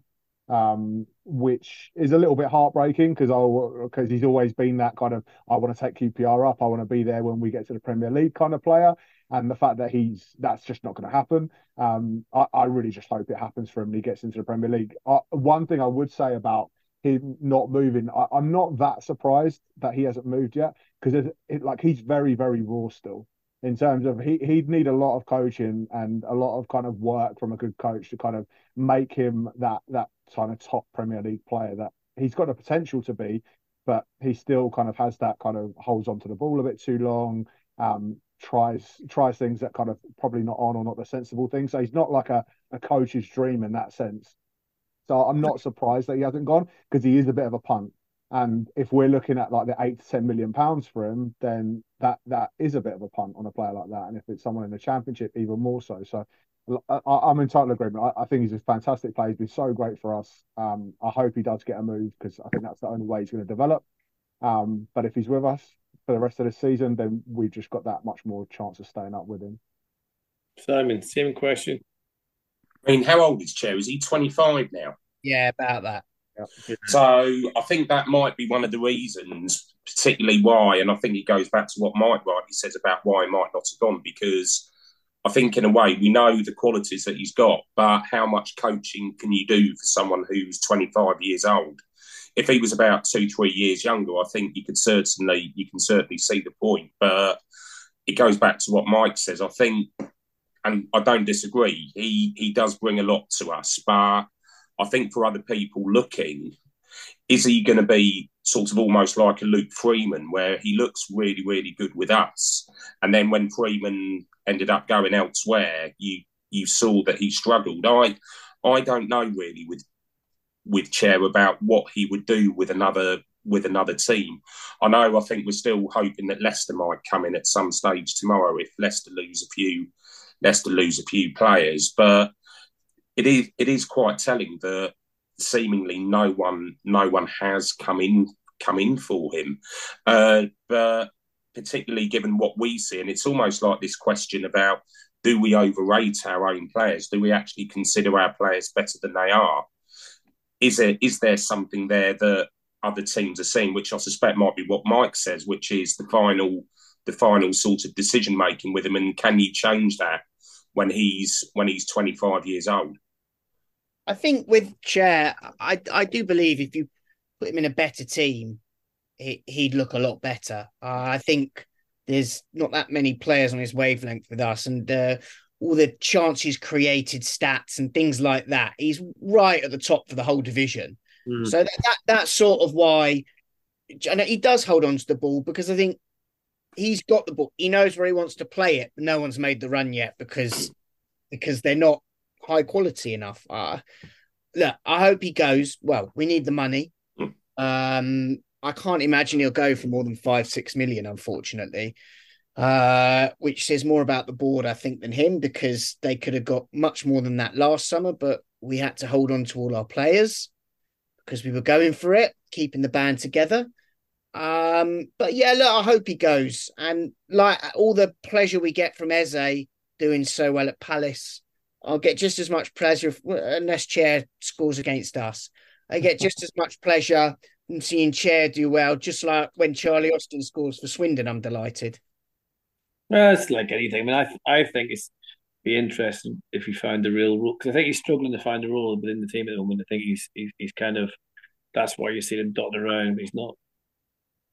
[SPEAKER 3] um, which is a little bit heartbreaking because I because he's always been that kind of I want to take QPR up, I want to be there when we get to the Premier League kind of player, and the fact that he's that's just not going to happen. Um, I, I really just hope it happens for him and he gets into the Premier League. One thing I would say about him not moving, I, I'm not that surprised that he hasn't moved yet because it, it, like he's very very raw still in terms of he he'd need a lot of coaching and a lot of kind of work from a good coach to kind of make him that that kind of top Premier League player that he's got the potential to be, but he still kind of has that kind of holds onto the ball a bit too long. Um, tries tries things that kind of probably not on or not the sensible things. So he's not like a, a coach's dream in that sense. So I'm not surprised that he hasn't gone because he is a bit of a punt. And if we're looking at like the eight to ten million pounds for him, then that that is a bit of a punt on a player like that. And if it's someone in the championship, even more so. So I, I'm in total agreement. I, I, think he's a fantastic player. He's been so great for us. Um, I hope he does get a move because I think that's the only way he's going to develop. Um, but if he's with us for the rest of the season, then we've just got that much more chance of staying up with him.
[SPEAKER 2] Simon, same question.
[SPEAKER 5] I mean, how old is Chair? Is he 25 now?
[SPEAKER 4] Yeah, about that.
[SPEAKER 3] Yeah.
[SPEAKER 5] So I think that might be one of the reasons, particularly why, and I think it goes back to what Mike rightly says about why he might not have gone, because I think in a way we know the qualities that he's got, but how much coaching can you do for someone who's 25 years old? If he was about two, three years younger, I think you could certainly you can certainly see the point. But it goes back to what Mike says. I think, and I don't disagree. He he does bring a lot to us, but I think for other people looking, is he going to be sort of almost like a Luke Freeman, where he looks really, really good with us, and then when Freeman ended up going elsewhere, you you saw that he struggled. I I don't know really with with Chair about what he would do with another with another team. I know I think we're still hoping that Leicester might come in at some stage tomorrow if Leicester lose a few Leicester lose a few players, but it is it is quite telling that seemingly no one no one has come in come in for him. Uh, but particularly given what we see, and it's almost like this question about do we overrate our own players? Do we actually consider our players better than they are? is there is there something there that other teams are seeing, which I suspect might be what Mike says, which is the final the final sort of decision making with him, and can you change that when he's when he's twenty five years old?
[SPEAKER 4] I think with Chair, I I do believe if you put him in a better team, he, he'd look a lot better. Uh, I think there's not that many players on his wavelength with us, and uh, all the chances created stats and things like that. He's right at the top for the whole division. Mm. So that, that that's sort of why and he does hold on to the ball because I think he's got the ball. He knows where he wants to play it, but no one's made the run yet because because they're not high quality enough. Uh, look, I hope he goes. Well, we need the money. Um, I can't imagine he'll go for more than five, six million, unfortunately. Uh, which says more about the board, I think, than him because they could have got much more than that last summer, but we had to hold on to all our players because we were going for it, keeping the band together. Um, but yeah, look, I hope he goes. And like all the pleasure we get from Eze doing so well at Palace, I'll get just as much pleasure if, unless Chair scores against us. I get just as much pleasure from seeing Chair do well, just like when Charlie Austin scores for Swindon. I'm delighted.
[SPEAKER 2] Well, it's like anything. I mean, I I think it's be interesting if he found the real role because I think he's struggling to find a role within the team at the moment. I think he's he's, he's kind of that's why you see him dotting around. But he's not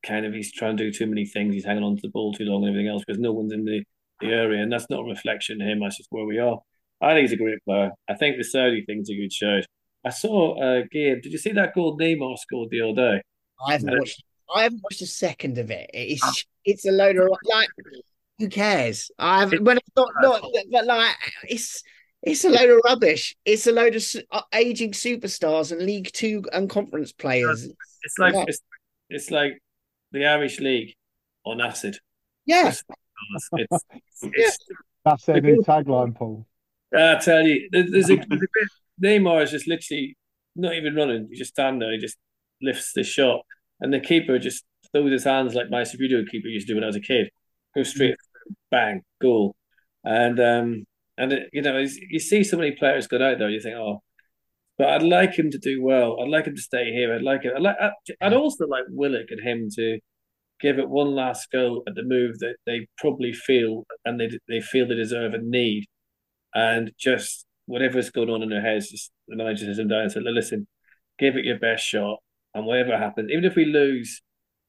[SPEAKER 2] kind of he's trying to do too many things. He's hanging on to the ball too long and everything else because no one's in the, the area, and that's not a reflection of him. That's just where we are. I think he's a great player. I think the Saudi thing's a good show. I saw a game. Did you see that goal Neymar scored the other day?
[SPEAKER 4] I haven't uh, watched. I haven't watched a second of it. It's it's a load of like. Who cares? I haven't. When it's not not, but like it's it's a load of rubbish. It's a load of uh, aging superstars and League Two and conference players.
[SPEAKER 2] It's like yeah. it's, it's like the Irish League on acid.
[SPEAKER 4] Yeah.
[SPEAKER 3] It's, it's, it's, That's their new tagline, Paul.
[SPEAKER 2] I tell you, there's a, there's a bit, Neymar is just literally not even running. He just stand there, he just lifts the shot, and the keeper just throws his hands like my video keeper used to do when I was a kid. Go straight, mm-hmm. bang, goal, and um, and it, you know you see so many players go out there, you think, oh, but I'd like him to do well. I'd like him to stay here. I'd like it. I'd like. I'd also like Willock and him to give it one last go at the move that they probably feel and they they feel they deserve and need, and just whatever's going on in their heads, just the manager sits them down and said, "Listen, give it your best shot, and whatever happens, even if we lose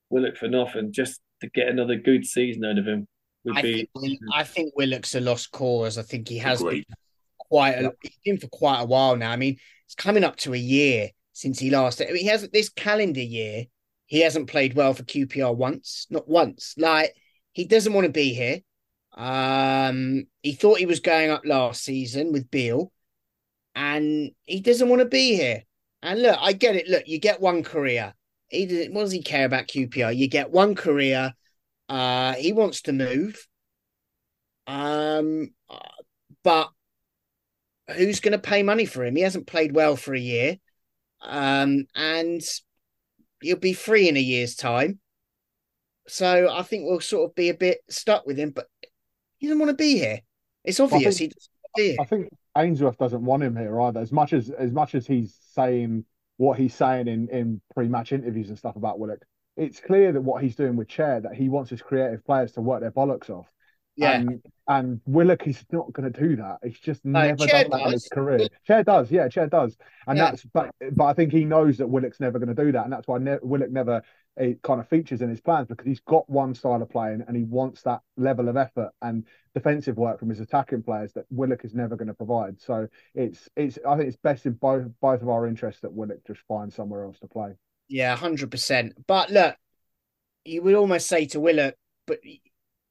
[SPEAKER 2] Willock for nothing, just to get another good season out of him."
[SPEAKER 4] I be... think I think Willock's a lost cause. I think he has been quite a, he's been for quite a while now. I mean, it's coming up to a year since he last. I mean, he hasn't this calendar year. He hasn't played well for QPR once, not once. Like he doesn't want to be here. Um, he thought he was going up last season with Beale, and he doesn't want to be here. And look, I get it. Look, you get one career. He didn't, what does he care about QPR? You get one career. Uh, he wants to move. Um, but who's going to pay money for him? He hasn't played well for a year. Um, and he'll be free in a year's time. So I think we'll sort of be a bit stuck with him, but he doesn't want to be here. It's obvious
[SPEAKER 3] think, he doesn't I think Ainsworth doesn't want him here either. As much as as much as he's saying what he's saying in, in pre-match interviews and stuff about Willock, it's clear that what he's doing with Chair that he wants his creative players to work their bollocks off.
[SPEAKER 4] Yeah.
[SPEAKER 3] And, and Willock is not going to do that. He's just no, never Chair done that does. in his career. Chair does, yeah, Chair does, and yeah. that's but but I think he knows that Willock's never going to do that, and that's why ne- Willock never it kind of features in his plans because he's got one style of playing and he wants that level of effort and defensive work from his attacking players that Willock is never going to provide. So it's it's I think it's best in both both of our interests that Willock just finds somewhere else to play.
[SPEAKER 4] Yeah, hundred percent. But look, you would almost say to Willock, but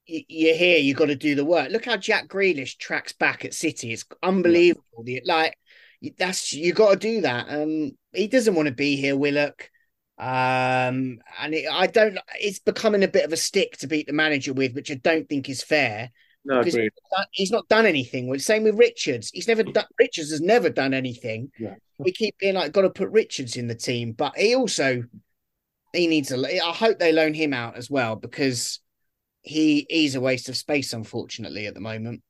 [SPEAKER 4] you're here, you've got to do the work. Look how Jack Grealish tracks back at City. It's unbelievable. Yeah. Like that's you got to do that. Um, he doesn't want to be here, Willock. Um, and it, I don't. It's becoming a bit of a stick to beat the manager with, which I don't think is fair.
[SPEAKER 2] No, he's
[SPEAKER 4] not, he's not done anything. Same with Richards. He's never done. Richards has never done anything.
[SPEAKER 3] Yeah.
[SPEAKER 4] We keep being like, got to put Richards in the team, but he also he needs a. I hope they loan him out as well because he is a waste of space, unfortunately, at the moment.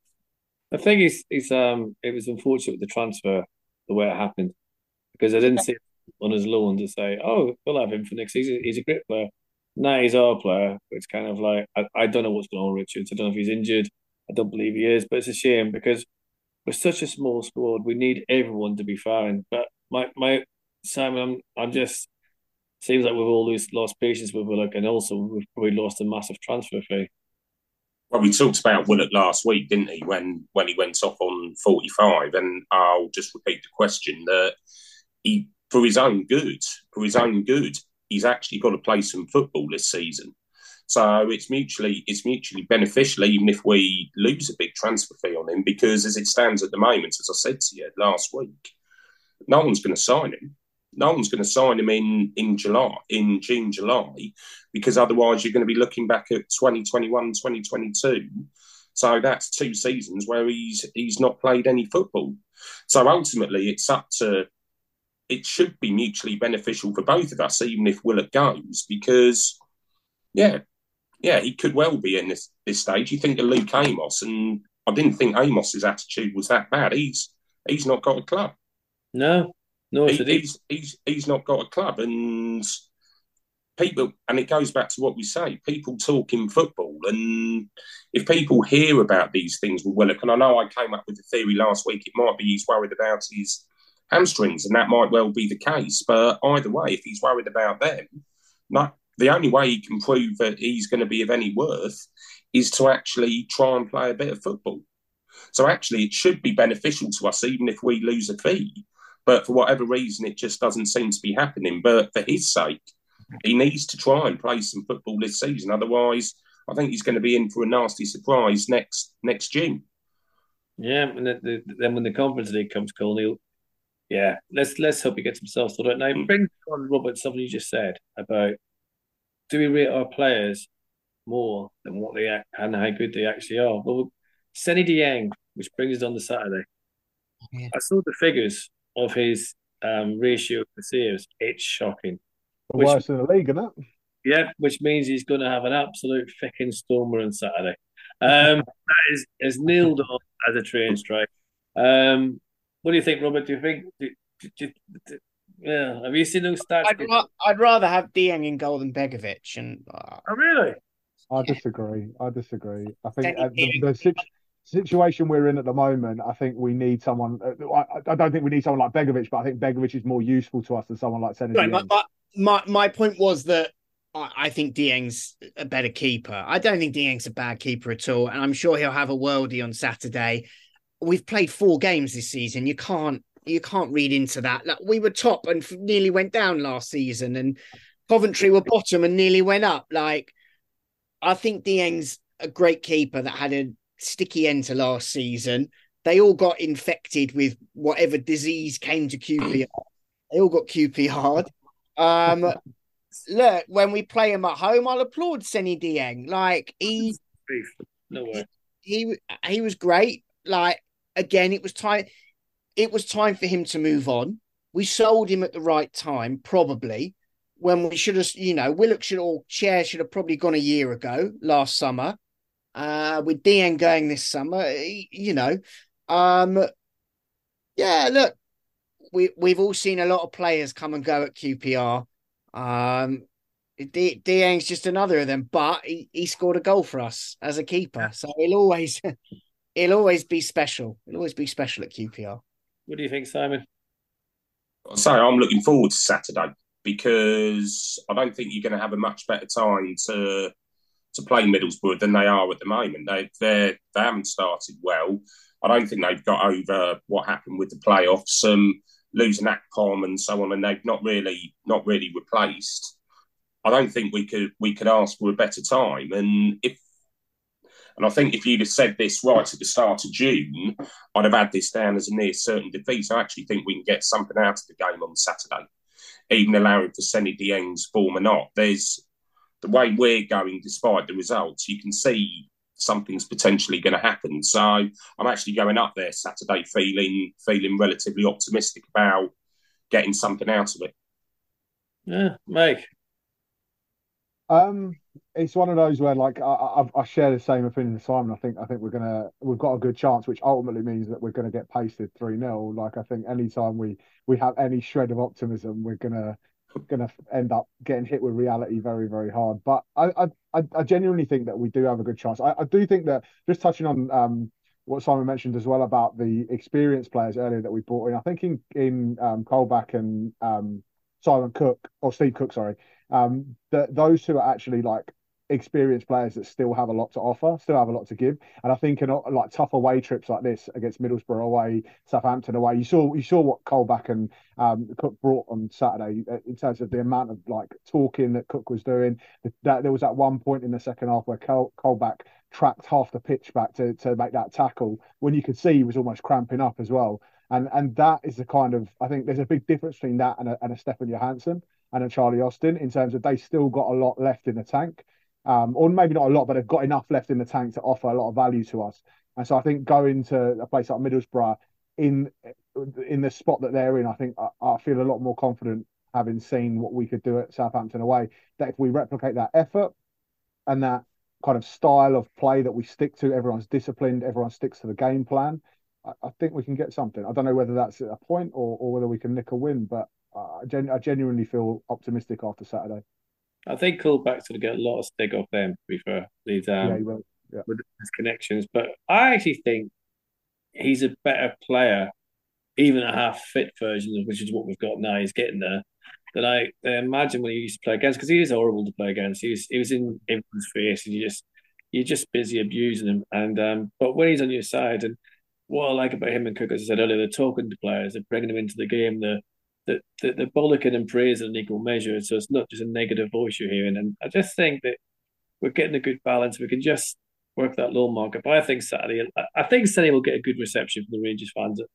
[SPEAKER 2] I think he's he's um it was unfortunate with the transfer the way it happened because I didn't see on his loan to say, "Oh, we'll have him for next season. He's a great player." Now he's our player. It's kind of like I, I don't know what's going on with Richards. I don't know if he's injured. I don't believe he is, but it's a shame because we're such a small squad. We need everyone to be firing. But my my Simon, I'm I'm just seems like we've all lost, lost patience with Willock, and also we've probably lost a massive transfer fee.
[SPEAKER 5] Well, we talked about Willock last week, didn't he? When when he went off on forty five, and I'll just repeat the question that he, for his own good, for his own good, he's actually got to play some football this season. So it's mutually it's mutually beneficial, even if we lose a big transfer fee on him, because as it stands at the moment, as I said to you last week, no one's going to sign him. No one's going to sign him in in July, in June, July, because otherwise you're going to be looking back at 2021, 2022. So that's two seasons where he's he's not played any football. So ultimately, it's up to it should be mutually beneficial for both of us, even if Willock goes, because yeah, yeah, he could well be in this this stage. You think of Luke Amos, and I didn't think Amos's attitude was that bad. He's he's not got a club.
[SPEAKER 2] No, no,
[SPEAKER 5] he, he's he's he's not got a club, and people, and it goes back to what we say: people talk in football, and if people hear about these things with Willock, and I know I came up with the theory last week, it might be he's worried about his hamstrings, and that might well be the case. But either way, if he's worried about them, not the only way he can prove that he's going to be of any worth is to actually try and play a bit of football. So actually, it should be beneficial to us, even if we lose a fee. But for whatever reason, it just doesn't seem to be happening. But for his sake, he needs to try and play some football this season. Otherwise, I think he's going to be in for a nasty surprise next next June.
[SPEAKER 2] Yeah, and the, the, then when the conference league comes, Colin, yeah, let's let's hope he gets himself sorted out. Now, mm. bring on Robert something you just said about do we rate our players more than what they act and how good they actually are? Well, Seny Dieng, which brings us on the Saturday. Yeah. I saw the figures of his um, ratio for saves. It's shocking.
[SPEAKER 3] The which, worst in the league, isn't it?
[SPEAKER 2] Yeah, which means he's going to have an absolute fucking stormer on Saturday. Um, that is is nailed on as a train strike. Um, what do you think, Robert? Do you think? Do, do, do, yeah, have you seen those stats?
[SPEAKER 4] I'd, ra- I'd rather have Dieng in goal than Begovic. And uh,
[SPEAKER 2] oh, really?
[SPEAKER 3] I disagree. I disagree. I think uh, the, the situation we're in at the moment, I think we need someone. Uh, I, I, don't think we need someone like Begovic, but I think Begovic is more useful to us than someone like Senator. Right,
[SPEAKER 4] my, my, my point was that I, I think Dieng's a better keeper. I don't think Dieng's a bad keeper at all, and I'm sure he'll have a worldie on Saturday. We've played four games this season. You can't you can't read into that. Like, we were top and nearly went down last season, and Coventry were bottom and nearly went up. Like, I think Dieng's a great keeper that had a sticky end to last season. They all got infected with whatever disease came to QPR. They all got QPR. Um, look, when we play him at home, I'll applaud Seny Dieng. Like he,
[SPEAKER 2] no way.
[SPEAKER 4] He, he he was great. Like again, it was time it was time for him to move on. We sold him at the right time, probably when we should have, you know, Willock should all chair should have probably gone a year ago, last summer. Uh, with Dieng going this summer, you know, um, yeah. Look, we we've all seen a lot of players come and go at QPR. Um, D- Dieng's just another of them, but he, he scored a goal for us as a keeper, so he'll always he'll always be special. He'll always be special at QPR.
[SPEAKER 2] What do you think, Simon?
[SPEAKER 5] So I'm looking forward to Saturday because I don't think you're going to have a much better time to to play Middlesbrough than they are at the moment. They they they haven't started well. I don't think they've got over what happened with the playoffs, um, losing Akpom and so on, and they've not really not really replaced. I don't think we could we could ask for a better time. And if and I think if you'd have said this right at the start of June, I'd have had this down as a near certain defeat. I actually think we can get something out of the game on Saturday, even allowing for Seny Dieng's form or not. There's the way we're going, despite the results, you can see something's potentially going to happen. So I'm actually going up there Saturday feeling feeling relatively optimistic about getting something out of it.
[SPEAKER 2] Yeah, Mike.
[SPEAKER 3] Um, it's one of those where like I, I, I share the same opinion as Simon. I think I think we're gonna we've got a good chance, which ultimately means that we're gonna get pasted three 0 Like I think anytime we we have any shred of optimism, we're gonna gonna end up getting hit with reality very very hard. But I I, I genuinely think that we do have a good chance. I, I do think that just touching on um what Simon mentioned as well about the experienced players earlier that we brought in. I think in in um, Colback and um, Simon Cook or Steve Cook, sorry, um, that those two are actually like experienced players that still have a lot to offer, still have a lot to give. And I think in like tough away trips like this against Middlesbrough away, Southampton away, you saw you saw what Colback and um, Cook brought on Saturday uh, in terms of the amount of like talking that Cook was doing. That there was at one point in the second half where Col- Colback tracked half the pitch back to to make that tackle when you could see he was almost cramping up as well. And and that is the kind of I think there's a big difference between that and a, and a Stefan Johansen and a Charlie Austin in terms of they still got a lot left in the tank um, or maybe not a lot, but they've got enough left in the tank to offer a lot of value to us. And so I think going to a place like Middlesbrough in in the spot that they're in, I think I, I feel a lot more confident having seen what we could do at Southampton away. That if we replicate that effort and that kind of style of play that we stick to, everyone's disciplined, everyone sticks to the game plan. I, I think we can get something. I don't know whether that's a point or, or whether we can nick a win, but I, gen- I genuinely feel optimistic after Saturday.
[SPEAKER 2] I think going to get a lot of stick off them, to be fair, these, um,
[SPEAKER 3] yeah, will. Yeah.
[SPEAKER 2] with his connections. But I actually think he's a better player, even a half fit version, which is what we've got now. He's getting there. Than I, I imagine when he used to play against, because he is horrible to play against. He was he was in everyone's face, and you just you're just busy abusing him. And um, but when he's on your side, and what I like about him and Cook, as I said earlier, they're talking to players, they're bringing them into the game, they're that the, the bollocking and praise in equal measure. So it's not just a negative voice you're hearing. And I just think that we're getting a good balance. We can just work that low market. But I think Saturday, I think Saturday will get a good reception from the Rangers fans that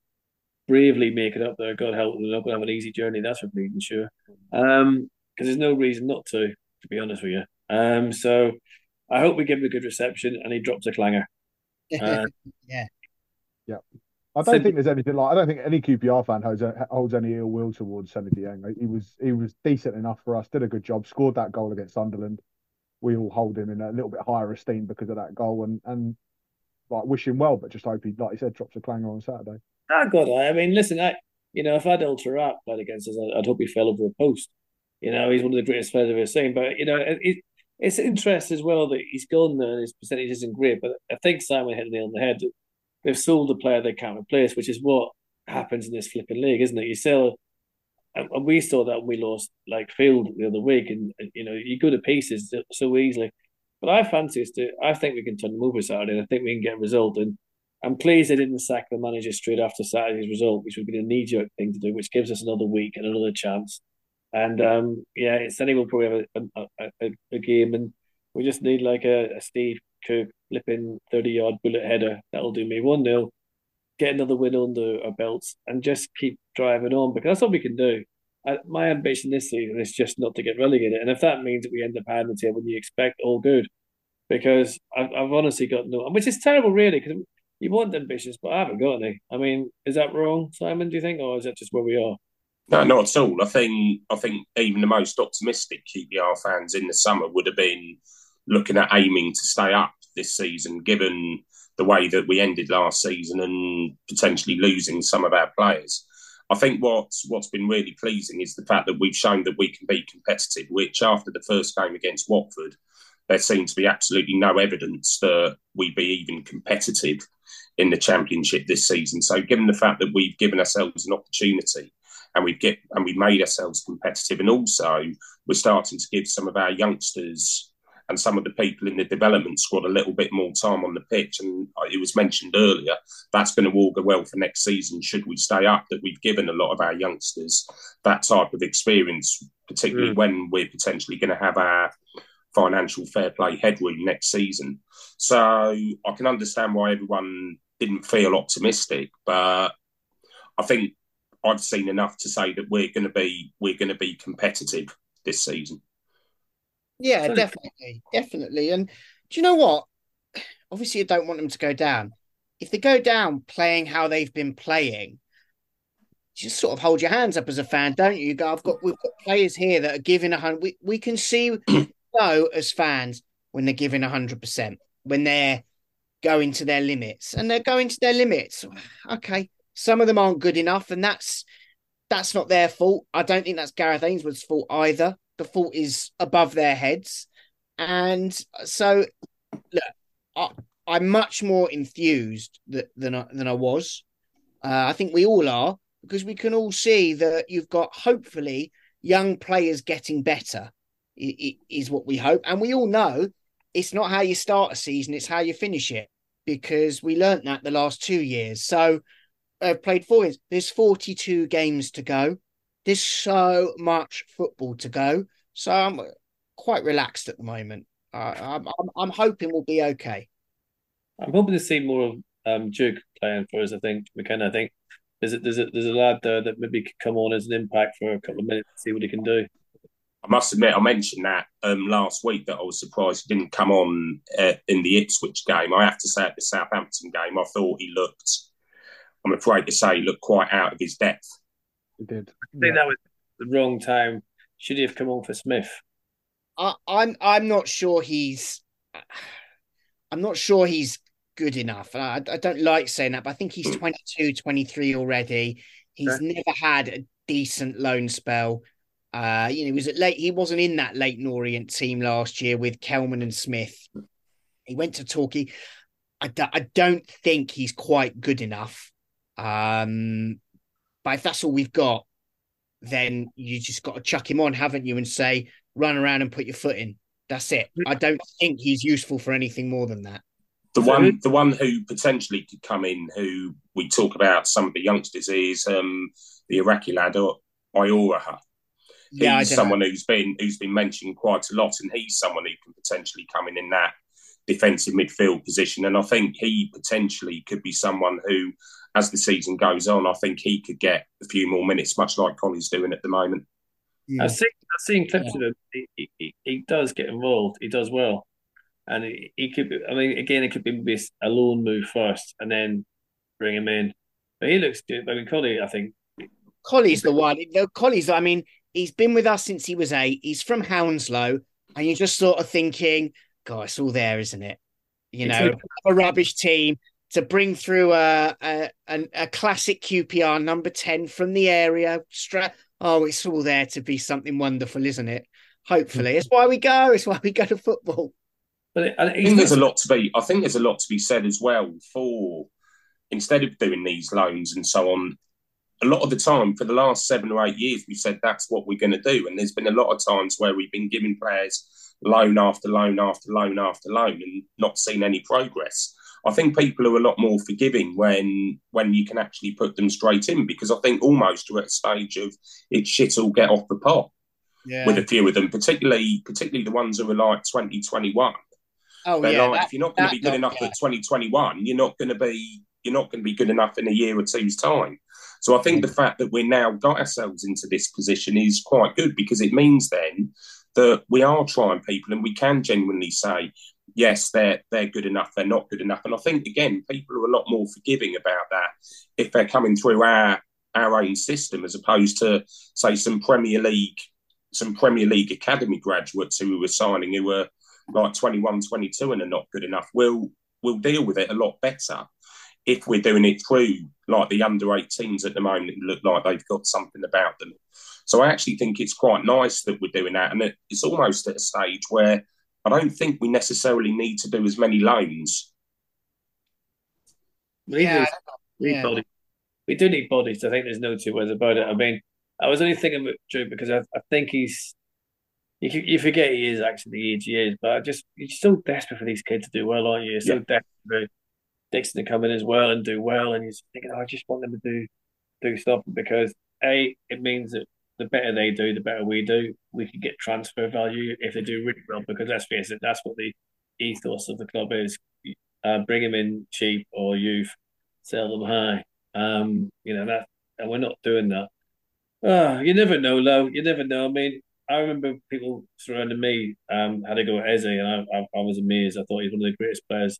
[SPEAKER 2] bravely make it up there. God help them, they're not going to have an easy journey. That's for bleeding sure. Um, because there's no reason not to, to be honest with you. Um, so I hope we give him a good reception and he drops a clanger.
[SPEAKER 4] Uh, yeah.
[SPEAKER 3] Yeah. I don't think there's anything like I don't think any QPR fan holds, holds any ill will towards Seny Dieng. He was he was decent enough for us, did a good job, scored that goal against Sunderland. We all hold him in a little bit higher esteem because of that goal, and and like wish him well, but just hope he, like he said, drops a clanger on Saturday.
[SPEAKER 2] Ah, God, I mean, listen, I you know if I'd alter Ultra played against us, I'd hope he fell over a post. You know, he's one of the greatest players I've ever seen. But you know, it, it's interesting as well that he's gone there and his percentage isn't great. But I think Simon hit the nail on the head they've sold a player they can't replace, which is what happens in this flipping league, isn't it? You sell, and we saw that when we lost like Field the other week, and, you know you go to pieces so easily. But I fancy us to. I think we can turn them over and I think we can get a result. And I'm pleased they didn't sack the manager straight after Saturday's result, which would be a knee jerk thing to do, which gives us another week and another chance. And um, yeah, it's Sunday we'll probably have a, a, a, a game, and we just need like a, a Steve Cook flipping 30 yard bullet header. That'll do me 1 0. Get another win under our belts and just keep driving on because that's all we can do. I, my ambition this season is just not to get relegated. And if that means that we end up having the table you expect, all good. Because I've, I've honestly got no, which is terrible, really, because you want ambitions, but I haven't got any. I mean, is that wrong, Simon? Do you think, or is that just where we are?
[SPEAKER 5] No, not at all. I think I think even the most optimistic QPR fans in the summer would have been looking at aiming to stay up this season, given the way that we ended last season and potentially losing some of our players. I think what's what's been really pleasing is the fact that we've shown that we can be competitive. Which after the first game against Watford, there seemed to be absolutely no evidence that we'd be even competitive in the championship this season. So, given the fact that we've given ourselves an opportunity and we've get and we've made ourselves competitive, and also we're starting to give some of our youngsters and some of the people in the development squad a little bit more time on the pitch. And it was mentioned earlier that's going to augur well for next season. Should we stay up, that we've given a lot of our youngsters that type of experience, particularly mm. when we're potentially going to have our financial fair play headroom next season. So I can understand why everyone didn't feel optimistic, but I think I've seen enough to say that we're going to be we're going to be competitive this season.
[SPEAKER 4] Yeah, so, definitely, definitely. And do you know what? Obviously, you don't want them to go down. If they go down playing how they've been playing, just sort of hold your hands up as a fan, don't you? you go, I've got we've got players here that are giving a hundred. We we can see know as fans when they're giving a hundred percent, when they're going to their limits, and they're going to their limits. Okay, some of them aren't good enough, and that's that's not their fault. I don't think that's Gareth Ainsworth's fault either. The fault is above their heads, and so look, I, I'm much more enthused that, than I, than I was. Uh, I think we all are because we can all see that you've got hopefully young players getting better is what we hope, and we all know it's not how you start a season; it's how you finish it because we learnt that the last two years. So I've played four years. There's 42 games to go. There's so much football to go. So I'm quite relaxed at the moment. Uh, I'm, I'm, I'm hoping we'll be okay.
[SPEAKER 2] I'm hoping to see more of um, Duke playing for us. I think McKenna. I think there's a, there's a, there's a lad there that maybe could come on as an impact for a couple of minutes, see what he can do.
[SPEAKER 5] I must admit, I mentioned that um, last week that I was surprised he didn't come on uh, in the Ipswich game. I have to say, at the Southampton game, I thought he looked. I'm afraid to say, he looked quite out of his depth.
[SPEAKER 3] He did.
[SPEAKER 2] I think that was the wrong time. Should he have come on for Smyth?
[SPEAKER 4] I, I'm I'm not sure he's. I'm not sure he's good enough. I, I don't like saying that, but I think he's 22, 23 already. He's
[SPEAKER 2] Okay.
[SPEAKER 4] never had a decent loan spell. Uh, you know, he was at late. He wasn't in that Leyton Orient team last year with Kelman and Smyth. He went to Torquay. I, do, I don't think he's quite good enough. Um, but if that's all we've got, then you just got to chuck him on, haven't you, and say run around and put your foot in. That's it. I don't think he's useful for anything more than that.
[SPEAKER 5] The one, the one who potentially could come in, who we talk about some of the youngsters, is um, the Iraqi lad or Ioraha.
[SPEAKER 4] Yeah,
[SPEAKER 5] he's
[SPEAKER 4] don't
[SPEAKER 5] someone who's been who's been mentioned quite a lot, and he's someone who can potentially come in in that defensive midfield position. And I think he potentially could be someone who, as the season goes on, I think he could get a few more minutes, much like Collins doing at the moment.
[SPEAKER 4] know.
[SPEAKER 2] I've seen I've seen clips of him. He, he- he, he does get involved. He does well, and he, he could. Be, I mean, again, it could be maybe a loan move first, and then bring him in. But he looks good. I mean, Kolli, I think
[SPEAKER 4] Kolli's the one. No, Kolli's. I mean, he's been with us since he was eight. He's from Hounslow, and you're just sort of thinking, "God, it's all there, isn't it?" You
[SPEAKER 2] It's
[SPEAKER 4] know, a rubbish team to bring through a a, a, a classic QPR number ten from the area. Stra- oh, it's all there to be something wonderful, isn't it? Hopefully, hmm. it's why we go. It's why we go to football.
[SPEAKER 2] But it, and
[SPEAKER 5] I think there's a lot to be. I think there's a lot to be said as well for instead of doing these loans and so on. A lot of the time, for the last seven or eight years, we've said that's what we're going to do, and there's been a lot of times where we've been giving players loan after loan after loan after loan and not seen any progress. I think people are a lot more forgiving when when you can actually put them straight in because I think almost we're at a stage of it's shit all get off the pot
[SPEAKER 4] Yeah.
[SPEAKER 5] with a few of them, particularly particularly the ones who are like 2021.
[SPEAKER 4] oh
[SPEAKER 5] They're
[SPEAKER 4] yeah.
[SPEAKER 5] like,
[SPEAKER 4] that-
[SPEAKER 5] if you're not going to be good
[SPEAKER 4] lot,
[SPEAKER 5] enough
[SPEAKER 4] yeah.
[SPEAKER 5] at 2021, you're not going to be you're not going to be good enough in a year or two's time. So I think mm. the fact that we're now got ourselves into this position is quite good because it means then that we are trying people and we can genuinely say, yes, they're they're good enough, they're not good enough. And I think again, people are a lot more forgiving about that if they're coming through our our own system as opposed to say some Premier League some Premier League academy graduates who we were signing who were like 21, 22 and are not good enough. We'll we'll deal with it a lot better if we're doing it through like the under 18s at the moment look like they've got something about them. So I actually think it's quite nice that we're doing that. And it's almost at a stage where I don't think we necessarily need to do as many loans.
[SPEAKER 2] we need,
[SPEAKER 4] Yeah,
[SPEAKER 2] we
[SPEAKER 4] yeah.
[SPEAKER 2] We do need bodies. I think there's no two ways about it. I mean, I was only thinking about Drew because I, I think he's. You, you forget he is actually the age he is, but I just you're so desperate for these kids to do well, aren't you? You're so
[SPEAKER 5] Yeah.
[SPEAKER 2] desperate for Dixon to come in as well and do well, and you're thinking, oh, I just want them to do do something because a it means that the better they do, the better we do. We can get transfer value if they do really well because let's face it, that's what the ethos of the club is. Uh, bring them in cheap or youth, sell them high. Um, you know that, and we're not doing that. Ah, you never know, Lo. You never know. I mean, I remember people surrounding me um had to go at Eze, and I, I, I was amazed. I thought he was one of the greatest players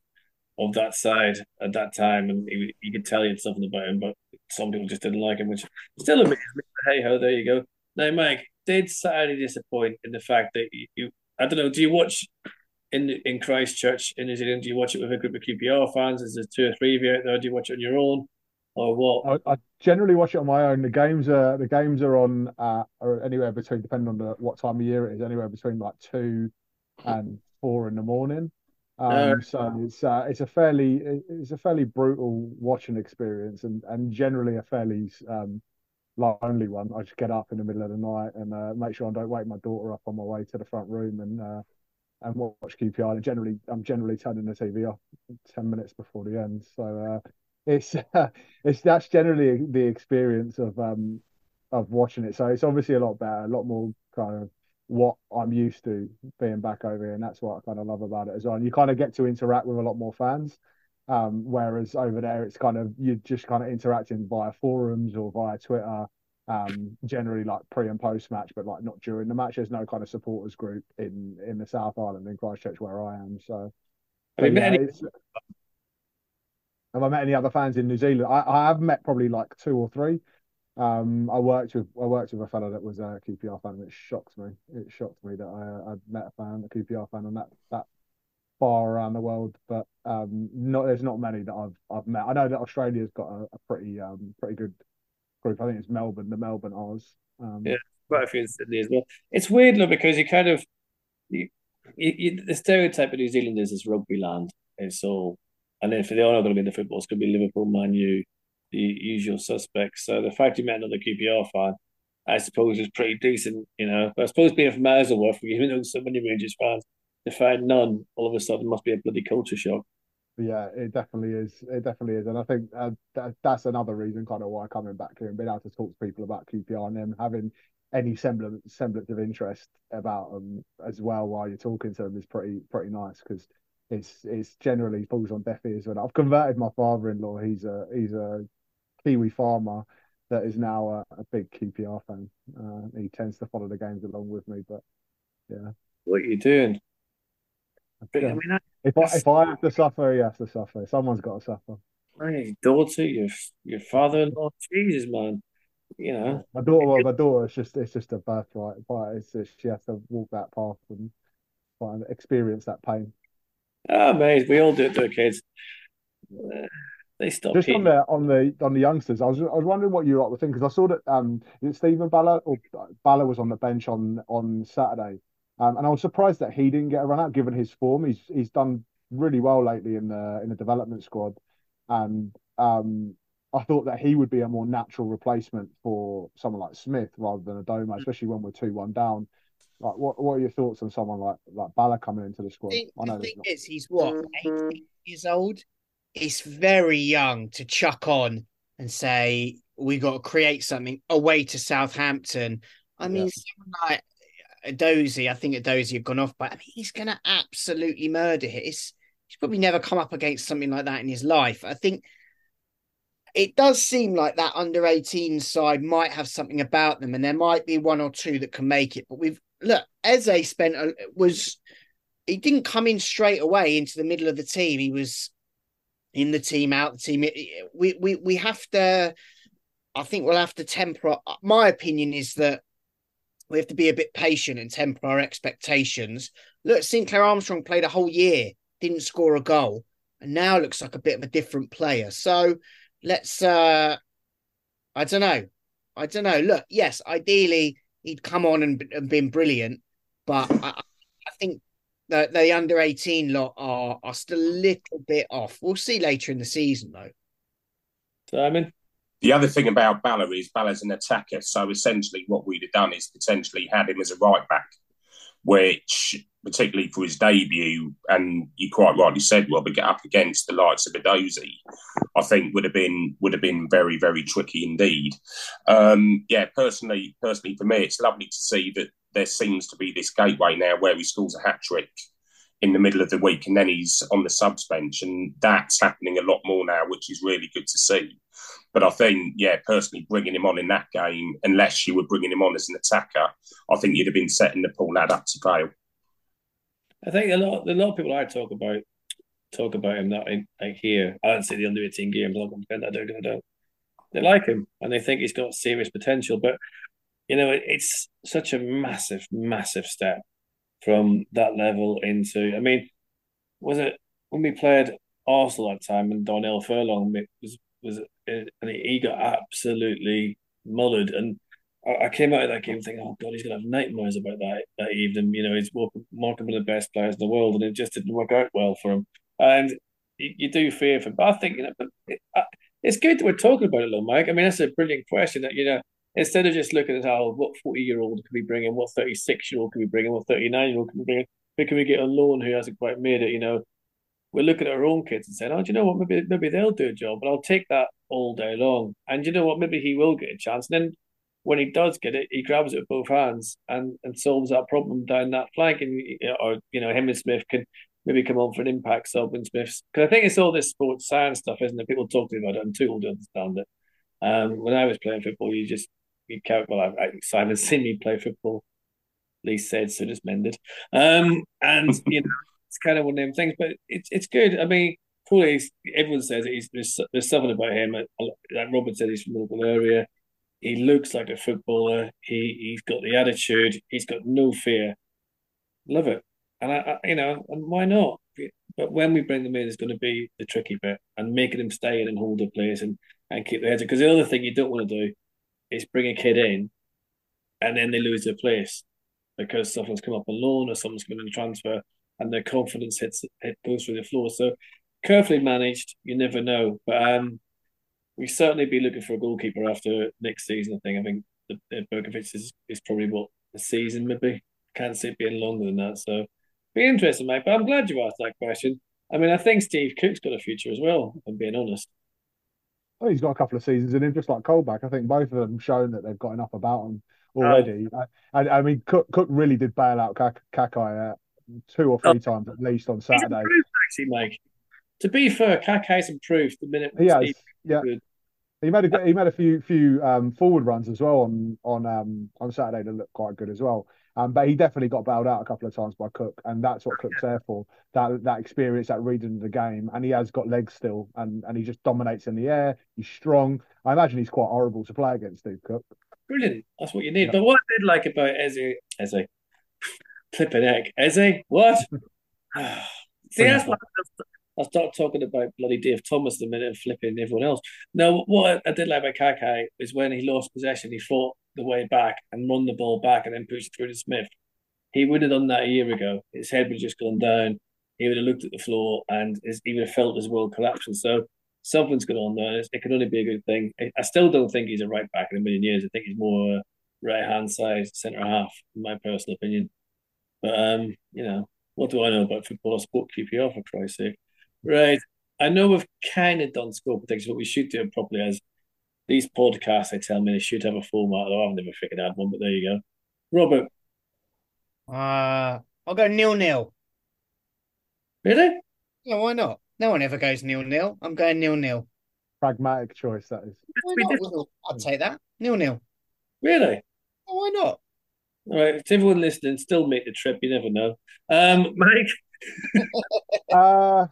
[SPEAKER 2] of that side at that time, and you could tell you something about him, but some people just didn't like him, which still amazes me. Hey ho, there you go. Now, Mike, did Saturday disappoint in the fact that you, you I don't know. Do you watch in in Christchurch in New Zealand? Do you watch it with a group of QPR fans? Is there two or three of you out there? Do you watch it on your own, or what?
[SPEAKER 3] I, I generally watch it on my own. The games are the games are on uh, are anywhere between depending on the, what time of year it is, anywhere between like two and four in the morning. Um,
[SPEAKER 2] Uh,
[SPEAKER 3] so it's uh, it's a fairly it's a fairly brutal watching experience and and generally a fairly um, lonely one. I just get up in the middle of the night and uh, make sure I don't wake my daughter up on my way to the front room and uh, and watch QPR. And generally, I'm generally turning the TV off ten minutes before the end. So uh, it's it's that's generally the experience of um of watching it. So it's obviously a lot better, a lot more kind of what I'm used to being back over here, and that's what I kind of love about it as well. And you kind of get to interact with a lot more fans. Um, whereas over there, it's kind of you're just kind of interacting via forums or via Twitter, um, generally like pre and post match, but like not during the match. There's no kind of supporters group in in the South Island in Christchurch where I am. So,
[SPEAKER 2] Have you
[SPEAKER 3] but
[SPEAKER 2] met
[SPEAKER 3] yeah,
[SPEAKER 2] any-
[SPEAKER 3] have I met any other fans in New Zealand? I, I have met probably like two or three. Um, I worked with I worked with a fellow that was a QPR fan, and it shocked me. It shocked me that I I'd met a fan, a QPR fan, on that that far around the world. But um, not there's not many that I've I've met. I know that Australia's got a, a pretty um pretty good group. I think it's Melbourne, the Melbourne Oz. Um,
[SPEAKER 2] Yeah. quite a few in Sydney as well. It's weird though because you kind of you, you, the stereotype of New Zealand is rugby land. And so, and if they're not going to be the football, it's going to be Liverpool, Man U, the usual suspects. So the fact you met another QPR fan, I suppose, is pretty decent, you know. But I suppose being from Isleworth, even though so many Rangers fans, to find none, all of a sudden it must be a bloody culture shock.
[SPEAKER 3] Yeah, it definitely is. It definitely is, and I think uh, that, that's another reason, kind of, why coming back here and being able to talk to people about QPR and them having any semblance semblance of interest about them as well while you're talking to them is pretty pretty nice because it's it's generally falls on deaf ears. When I've converted my father-in-law, he's a he's a Kiwi farmer that is now a, a big QPR fan. Uh, he tends to follow the games along with me, but yeah,
[SPEAKER 2] What are you doing? I
[SPEAKER 3] Yeah.
[SPEAKER 2] mean, I,
[SPEAKER 3] if I if I have to suffer, he has to suffer. Someone's got to suffer.
[SPEAKER 2] my daughter, your your father-in-law, Jesus, man, you know.
[SPEAKER 3] My daughter, well, my daughter, it's just it's just a birthright, but it's just, she has to walk that path and find, experience that pain.
[SPEAKER 2] Ah, mate, we all do it to our kids. Uh, They stop
[SPEAKER 3] Just on the on the on the youngsters, I was I was wondering what you lot were thinking because I saw that um Stephen Balla or Balla was on the bench on on Saturday, um, and I was surprised that he didn't get a run out given his form. He's he's done really well lately in the in the development squad, and um I thought that he would be a more natural replacement for someone like Smyth rather than Adomah, especially when we're two one down. Like, what what are your thoughts on someone like like Balla coming into the squad? know
[SPEAKER 4] the thing
[SPEAKER 3] not-
[SPEAKER 4] is, he's what, 18 years old? He's very young to chuck on and say, we got to create something away to Southampton. I mean,
[SPEAKER 3] Yeah.
[SPEAKER 4] someone like Dozy, I think Dozy had gone off, but I mean, he's going to absolutely murder it. It's, he's probably never come up against something like that in his life. I think it does seem like that under 18 side might have something about them, and there might be one or two that can make it. But we've look, Eze spent a, was he didn't come in straight away into the middle of the team. He was in the team, out the team. We we we have to. I think we'll have to temper. My opinion is that we have to be a bit patient and temper our expectations. Look, Sinclair Armstrong played a whole year, didn't score a goal, and now looks like a bit of a different player. So let's. uh I don't know. I don't know. Look, yes, ideally he'd come on and, and been brilliant, but I, I think the the under eighteen lot are are still a little bit off. We'll see later in the season though.
[SPEAKER 2] Simon,
[SPEAKER 5] The other thing about Balla is Balla's an attacker. So essentially, what we'd have done is potentially had him as a right back, which, particularly for his debut, and you quite rightly said, well, we get up against the likes of Edozie, I think would have been would have been very very tricky indeed. Um, yeah, personally, personally for me, it's lovely to see that there seems to be this gateway now where he scores a hat trick in the middle of the week and then he's on the subs bench and that's happening a lot more now which is really good to see but I think, yeah, personally, bringing him on in that game, unless you were bringing him on as an attacker, I think you'd have been setting the pool lad up to fail.
[SPEAKER 2] I think a lot a lot of people I talk about talk about him that I, I hear. I don't see the under eighteen games. I'm don't. They like him and they think he's got serious potential, but you know it, it's such a massive, massive step from that level into. I mean, was it when we played Arsenal that time and Darnell Furlong was was and he got absolutely mullered and. I came out of that game thinking, "Oh God, he's gonna have nightmares about that that evening." You know, he's walking, one of the best players in the world, and it just didn't work out well for him. And you, do fear for him. But I think you know, but it, it's good that we're talking about it, though, Mike. I mean, that's a brilliant question. That you know, instead of just looking at how what forty year old can we bring in, what thirty six year old can we bring in, what thirty nine year old can we bring in, who can we get on loan who hasn't quite made it? You know, we're looking at our own kids and saying, "Oh, do you know what? Maybe maybe they'll do a job." But I'll take that all day long. And you know what? Maybe he will get a chance. And then when he does get it, he grabs it with both hands and, and solves that problem down that flank. And or you know, him and Smyth can maybe come on for an impact sub and Smyth's because I think it's all this sports science stuff, isn't it? People talk to me about it. I'm too old to understand it. Um, when I was playing football, you just you count. Well, I, I, Simon's seen me play football. Lee said so, just mended. Um, and you know, it's kind of one of them things. But it's it's good. I mean, Everyone says there's, there's something about him. Like Robert said, he's from the local area. He looks like a footballer. He he's got the attitude. He's got no fear. Love it. And I, I you know, and why not? But when we bring them in, is going to be the tricky bit and making them stay in and hold their place and and keep their heads. Because the other thing you don't want to do is bring a kid in, and then they lose their place because someone's come up on loan or someone's come in transfer, and their confidence hits it goes through the floor. So carefully managed, you never know. But um, we certainly be looking for a goalkeeper after next season. I think. I think the, the Begovic is, is probably what a season maybe. Can't see it being longer than that. So be interesting, mate. But I'm glad you asked that question. I mean, I think Steve Cook's got a future as well. If I'm being honest.
[SPEAKER 3] Oh, he's got a couple of seasons in him, just like Colback. I think both of them shown that they've got enough about them already. Oh. I, I, mean, Cook, Cook really did bail out Kakay uh, two or three oh. times at least on Saturday.
[SPEAKER 2] actually, Mike. To be fair, Kakay's improved the minute.
[SPEAKER 3] He has, yeah. Good. He made a he made a few few um, forward runs as well on on um, on Saturday that looked quite good as well. Um, but he definitely got bailed out a couple of times by Cook, and that's what Cook's there for. That that experience, that reading of the game, and he has got legs still, and and he just dominates in the air. He's strong. I imagine he's quite horrible to play against, Steve Cook.
[SPEAKER 2] Brilliant. That's what you need. Yeah. But what I did like about Eze, Eze, flipping egg, Eze, what? See, that's what I'll start talking about bloody Dave Thomas the minute of flipping everyone else. Now, what I did like about Kakay is when he lost possession, he fought the way back and run the ball back and then pushed it through to Smyth. He would have done that a year ago. His head would have just gone down. He would have looked at the floor and his, he would have felt his world collapsing. So something's going on there. It can only be a good thing. I still don't think he's a right back in a million years. I think he's more right hand side centre half, in my personal opinion. But um, you know, what do I know about football? I sport QPR for Christ's sake. Right. I know we've kind of done score protection, but we should do it properly as these podcasts, they tell me they should have a format, although I've never figured out one, but there you go. Robert.
[SPEAKER 4] Uh, I'll go nil nil.
[SPEAKER 2] Really?
[SPEAKER 4] Yeah, why not? No one ever goes nil nil. I'm going nil nil.
[SPEAKER 3] Pragmatic choice, that is.
[SPEAKER 4] I'd take that. Nil nil.
[SPEAKER 2] Really?
[SPEAKER 4] Oh, why not?
[SPEAKER 2] All right, if everyone listening still make the trip, you never know. Um, Mike.
[SPEAKER 3] uh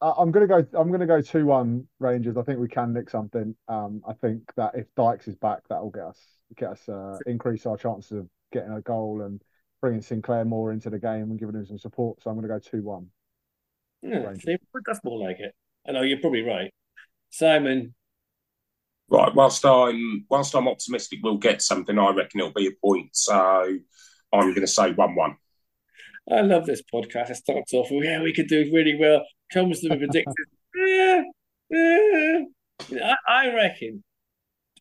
[SPEAKER 3] I'm gonna go. I'm gonna go two one Rangers. I think we can nick something. Um, I think that if Dykes is back, that will get us get us uh, increase our chances of getting a goal and bringing Sinclair more into the game and giving him some support. So I'm gonna go two one.
[SPEAKER 2] Yeah, see, that's more like it. I know you're probably right, Simon.
[SPEAKER 5] Right. Whilst I'm whilst I'm optimistic, we'll get something. I reckon it'll be a point. So I'm going to say one one.
[SPEAKER 2] I love this podcast. It starts off, yeah, we could do really well. Comes to the predicted, yeah, yeah. I, I reckon,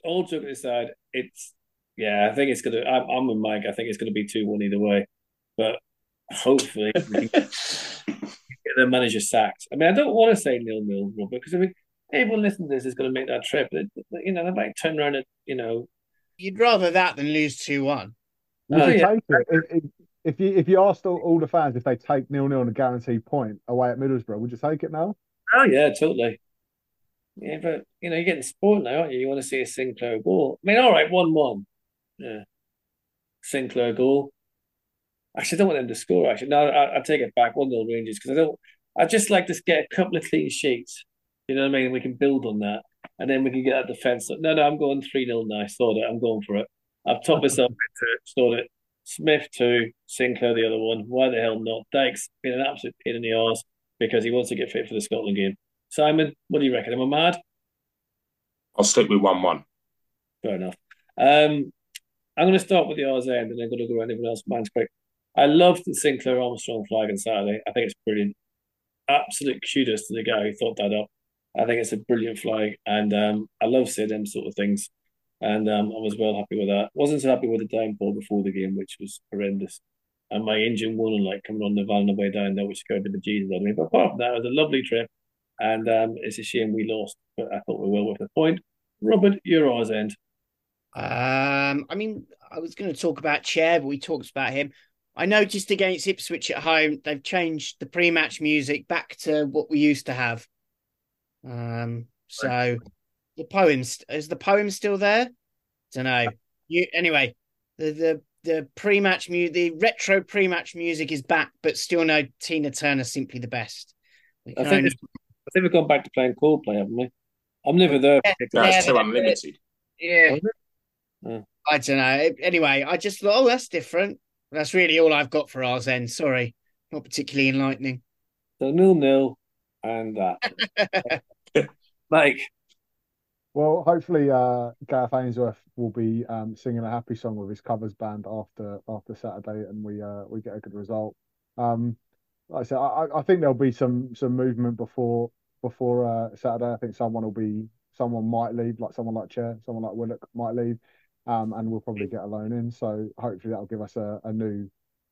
[SPEAKER 2] all joking aside, it's, yeah, I think it's going to, I'm with Mike. I think it's going to be 2 1 either way. But hopefully, get the manager sacked. I mean, I don't want to say nil nil, Robert, because I mean, everyone listening to this is going to make that trip. You know, they might turn around and, you know.
[SPEAKER 4] You'd rather that than lose 2 1.
[SPEAKER 3] Oh, yeah. take it? If, you if you asked all, all the fans if they take nil nil and a guaranteed point away at Middlesbrough, would you take it now?
[SPEAKER 2] Oh yeah, totally. Yeah, but you know you're getting sport now, aren't you? You want to see a Sinclair goal. I mean, all right, one one. Yeah, Sinclair goal. Actually, I don't want them to score. Actually, no, I, take it back. One nil Rangers because I don't. I just like to get a couple of clean sheets. You know what I mean? We can build on that, and then we can get that defense. No, no, I'm going three 0 now. Sort it. I'm going for it. I've taught myself to sort it Smyth two, Sinclair the other one. Why the hell not? Dykes been an absolute pain in the arse because he wants to get fit for the Scotland game. Simon, what do you reckon? Am I mad?
[SPEAKER 5] I'll stick with one-one.
[SPEAKER 2] Fair enough. Um, I'm going to start with the R's end and then going to go around everyone else. Mine's quick. I love the Sinclair Armstrong flag on Saturday. I think it's brilliant. Absolute kudos to the guy who thought that up. I think it's a brilliant flag, and um, I love seeing them sort of things. And um, I was well happy with that. Wasn't so happy with the downpour before the game, which was horrendous. And my engine won like coming on the van on the way down there, which scared the Jesus out of me. But apart from that, it was a lovely trip, and um, it's a shame we lost, but I thought we were well worth the point. Robert, you're R's end.
[SPEAKER 4] Um, I mean, I was going to talk about Chair, but we talked about him. I noticed against Ipswich at home, they've changed the pre-match music back to what we used to have. Um, so the poems is the poem still there? Don't know. Uh, you anyway. The the the pre-match music, the retro pre-match music is back, but still no Tina Turner. Simply the best.
[SPEAKER 2] I
[SPEAKER 4] can
[SPEAKER 2] think,
[SPEAKER 4] only-
[SPEAKER 2] I think we've gone back to playing Coldplay, haven't we? I'm never there.
[SPEAKER 4] Yeah,
[SPEAKER 5] That's
[SPEAKER 4] Yeah, 2
[SPEAKER 5] Unlimited.
[SPEAKER 4] yeah.
[SPEAKER 2] Was Yeah.
[SPEAKER 4] I don't know. Anyway, I just thought, oh, that's different. That's really all I've got for ours. Then sorry, not particularly enlightening.
[SPEAKER 2] So nil nil, and that. Mike,
[SPEAKER 3] Well, hopefully, uh, Gareth Ainsworth will be um, singing a happy song with his covers band after after Saturday, and we uh, we get a good result. Um, like I said, I, I think there'll be some some movement before before uh, Saturday. I think someone will be someone might leave, like someone like Chair, someone like Willock might leave, um, and we'll probably get a loan in. So hopefully that'll give us a, a new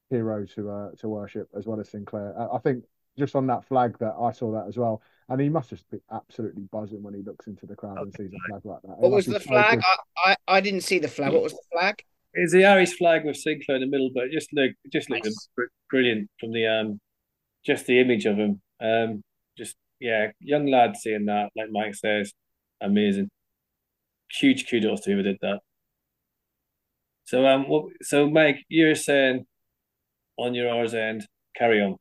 [SPEAKER 3] hero to uh, to worship as well as Sinclair. I, I think just on that flag that I saw that as well, and he must just be absolutely buzzing when he looks into the crowd and sees a flag like that. It
[SPEAKER 4] What
[SPEAKER 3] must
[SPEAKER 4] was the flag?
[SPEAKER 3] good.
[SPEAKER 4] I, I I didn't see the flag. What was the flag?
[SPEAKER 2] it's the Irish flag with Sinclair in the middle, but it just look just looked
[SPEAKER 4] Nice.
[SPEAKER 2] br- brilliant from the um, just the image of him. Um, just yeah, young lad seeing that, like Mike says, amazing. Huge kudos to whoever did that. So um, what? So Mike, you're saying on your R's end, carry on.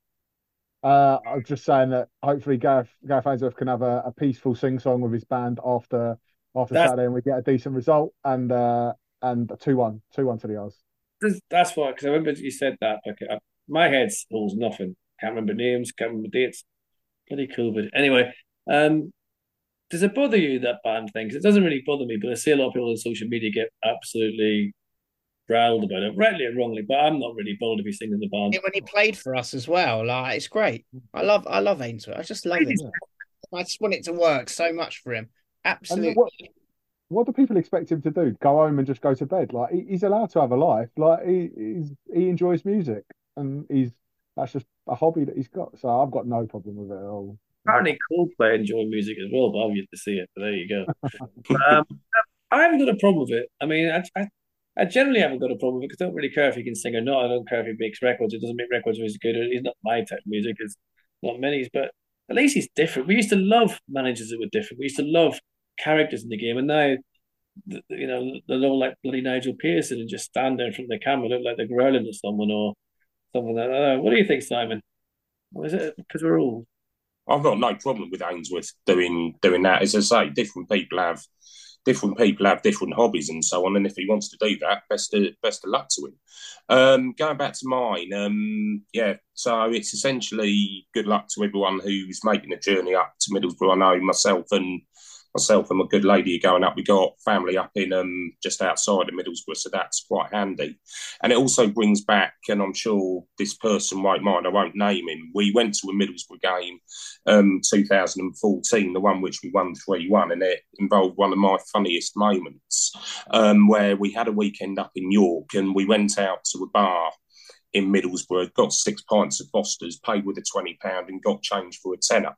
[SPEAKER 3] Uh, I was just saying that hopefully Gareth Gareth Ainsworth can have a, a peaceful sing song with his band after after
[SPEAKER 2] That's-
[SPEAKER 3] Saturday, and we get a decent result and uh, and two one two one to the Oz.
[SPEAKER 2] That's why, because I remember you said that. Okay, uh, my head holds nothing. Can't remember names. Can't remember dates. Bloody COVID. Anyway, um, does it bother you that band thing? Because it doesn't really bother me, but I see a lot of people on social media get absolutely growled about it, rightly or wrongly. But I'm not really bothered if he's singing in the band.
[SPEAKER 4] When he played for us as well, like it's great. I love I love Ainsworth. I just love him. I just want it to work so much for him.
[SPEAKER 3] And
[SPEAKER 4] Absolutely.
[SPEAKER 3] what what do people expect him to do? Go home and just go to bed? Like he, he's allowed to have a life. Like he he's, he enjoys music, and he's that's just a hobby that he's got. So I've got no problem with it at all.
[SPEAKER 2] Apparently, Coldplay enjoy music as well, but I've yet to see it. But there you go. Um, I haven't got a problem with it. I mean, I, I, I generally haven't got a problem because I don't really care if he can sing or not. I don't care if he makes records. It doesn't make records or he's good. He's not my type of music. It's not many's, but at least he's different. We used to love managers that were different. We used to love characters in the game, and now, you know, they're all like bloody Nigel Pearson and just stand there in front of the camera, look like they're growling at someone or something like that. What do you think, Simon? Or is it because we're all?
[SPEAKER 5] I've got no problem with Ainsworth doing doing that. As I say, different people have different people have different hobbies and so on. And if he wants to do that, best of, best of luck to him. Um, going back to mine, um, yeah. So it's essentially good luck to everyone who's making the journey up to Middlesbrough. I know myself and myself and my good lady are going up. We got family up in um just outside of Middlesbrough, so that's quite handy. And it also brings back, and I'm sure this person won't mind, I won't name him. We went to a Middlesbrough game um, 2014, the one which we won 3 1, and it involved one of my funniest moments um, where we had a weekend up in York and we went out to a bar in Middlesbrough, got six pints of Foster's, paid with a £20 and got change for a tenner.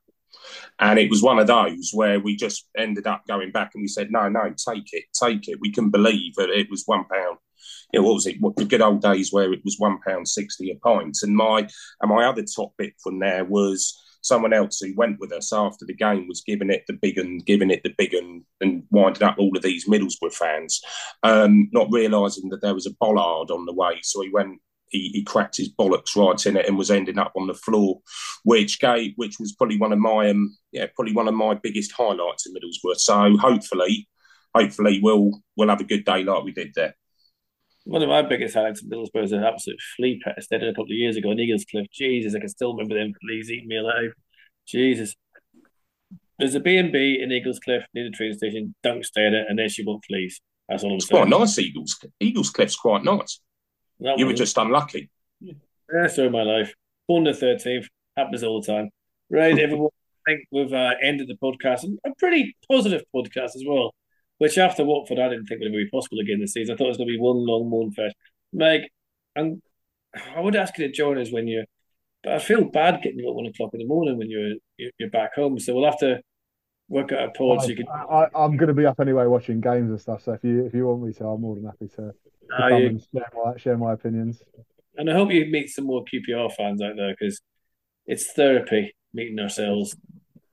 [SPEAKER 5] And it was one of those where we just ended up going back and we said, no, no, take it, take it. We couldn't believe that it was one pound. You know, what was it? What the good old days where it was one pound sixty a pint. And my and my other top bit from there was someone else who went with us after the game was giving it the big and giving it the big and and winding up all of these Middlesbrough fans, um, not realising that there was a bollard on the way. So he went he, he, cracked his bollocks right in it and was ending up on the floor, which gave, which was probably one of my um, yeah probably one of my biggest highlights in Middlesbrough. So hopefully, hopefully we'll we'll have a good day like we did there.
[SPEAKER 2] One of my biggest highlights of Middlesbrough is an absolute flea pest they did a couple of years ago in Eaglescliffe. Jesus, I can still remember them fleas eating me alive. Jesus. There's a B&B in Eaglescliffe near the train station. Don't stay it unless you want fleas. That's all I'm
[SPEAKER 5] It's
[SPEAKER 2] saying.
[SPEAKER 5] quite nice, Eagles. Eagles Cliff's quite nice.
[SPEAKER 2] That
[SPEAKER 5] You were just unlucky.
[SPEAKER 2] Yeah, of my life. Born the 13th. Happens all the time. Right, everyone. I think we've uh, ended the podcast. A pretty positive podcast as well. Which after Watford, I didn't think would be possible again this season. I thought it was going to be one long moon fest. Meg, I'm, I would ask you to join us when you're. But I feel bad getting you at one o'clock in the morning when you're you're back home. So we'll have to work out a pod so you can.
[SPEAKER 3] I, I, am going to be up anyway watching games and stuff. So if you if you want me to, I'm more than happy to, to
[SPEAKER 2] Ah,
[SPEAKER 3] come
[SPEAKER 2] you-
[SPEAKER 3] and share my share my opinions.
[SPEAKER 2] and I hope you meet some more QPR fans out there because it's therapy meeting ourselves.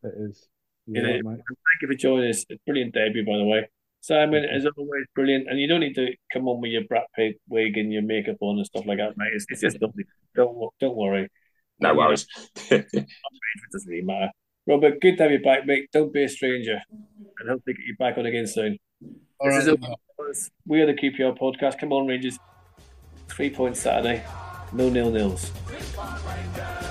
[SPEAKER 3] It is. You're right, mate.
[SPEAKER 2] Thank you for joining us. Brilliant debut, by the way. Simon, as always, brilliant. And you don't need to come on with your Brad Pitt wig and your makeup on and stuff like that, mate. It's, it's just lovely. Don't don't worry.
[SPEAKER 5] No worries.
[SPEAKER 2] It doesn't really matter. Robert, good to have you back, mate. Don't be a stranger. And hopefully get you back on again soon.
[SPEAKER 4] All
[SPEAKER 2] This
[SPEAKER 4] right.
[SPEAKER 2] is a, we are the QPR podcast. Come on, Rangers. Three points Saturday. No nil nils.
[SPEAKER 1] Rangers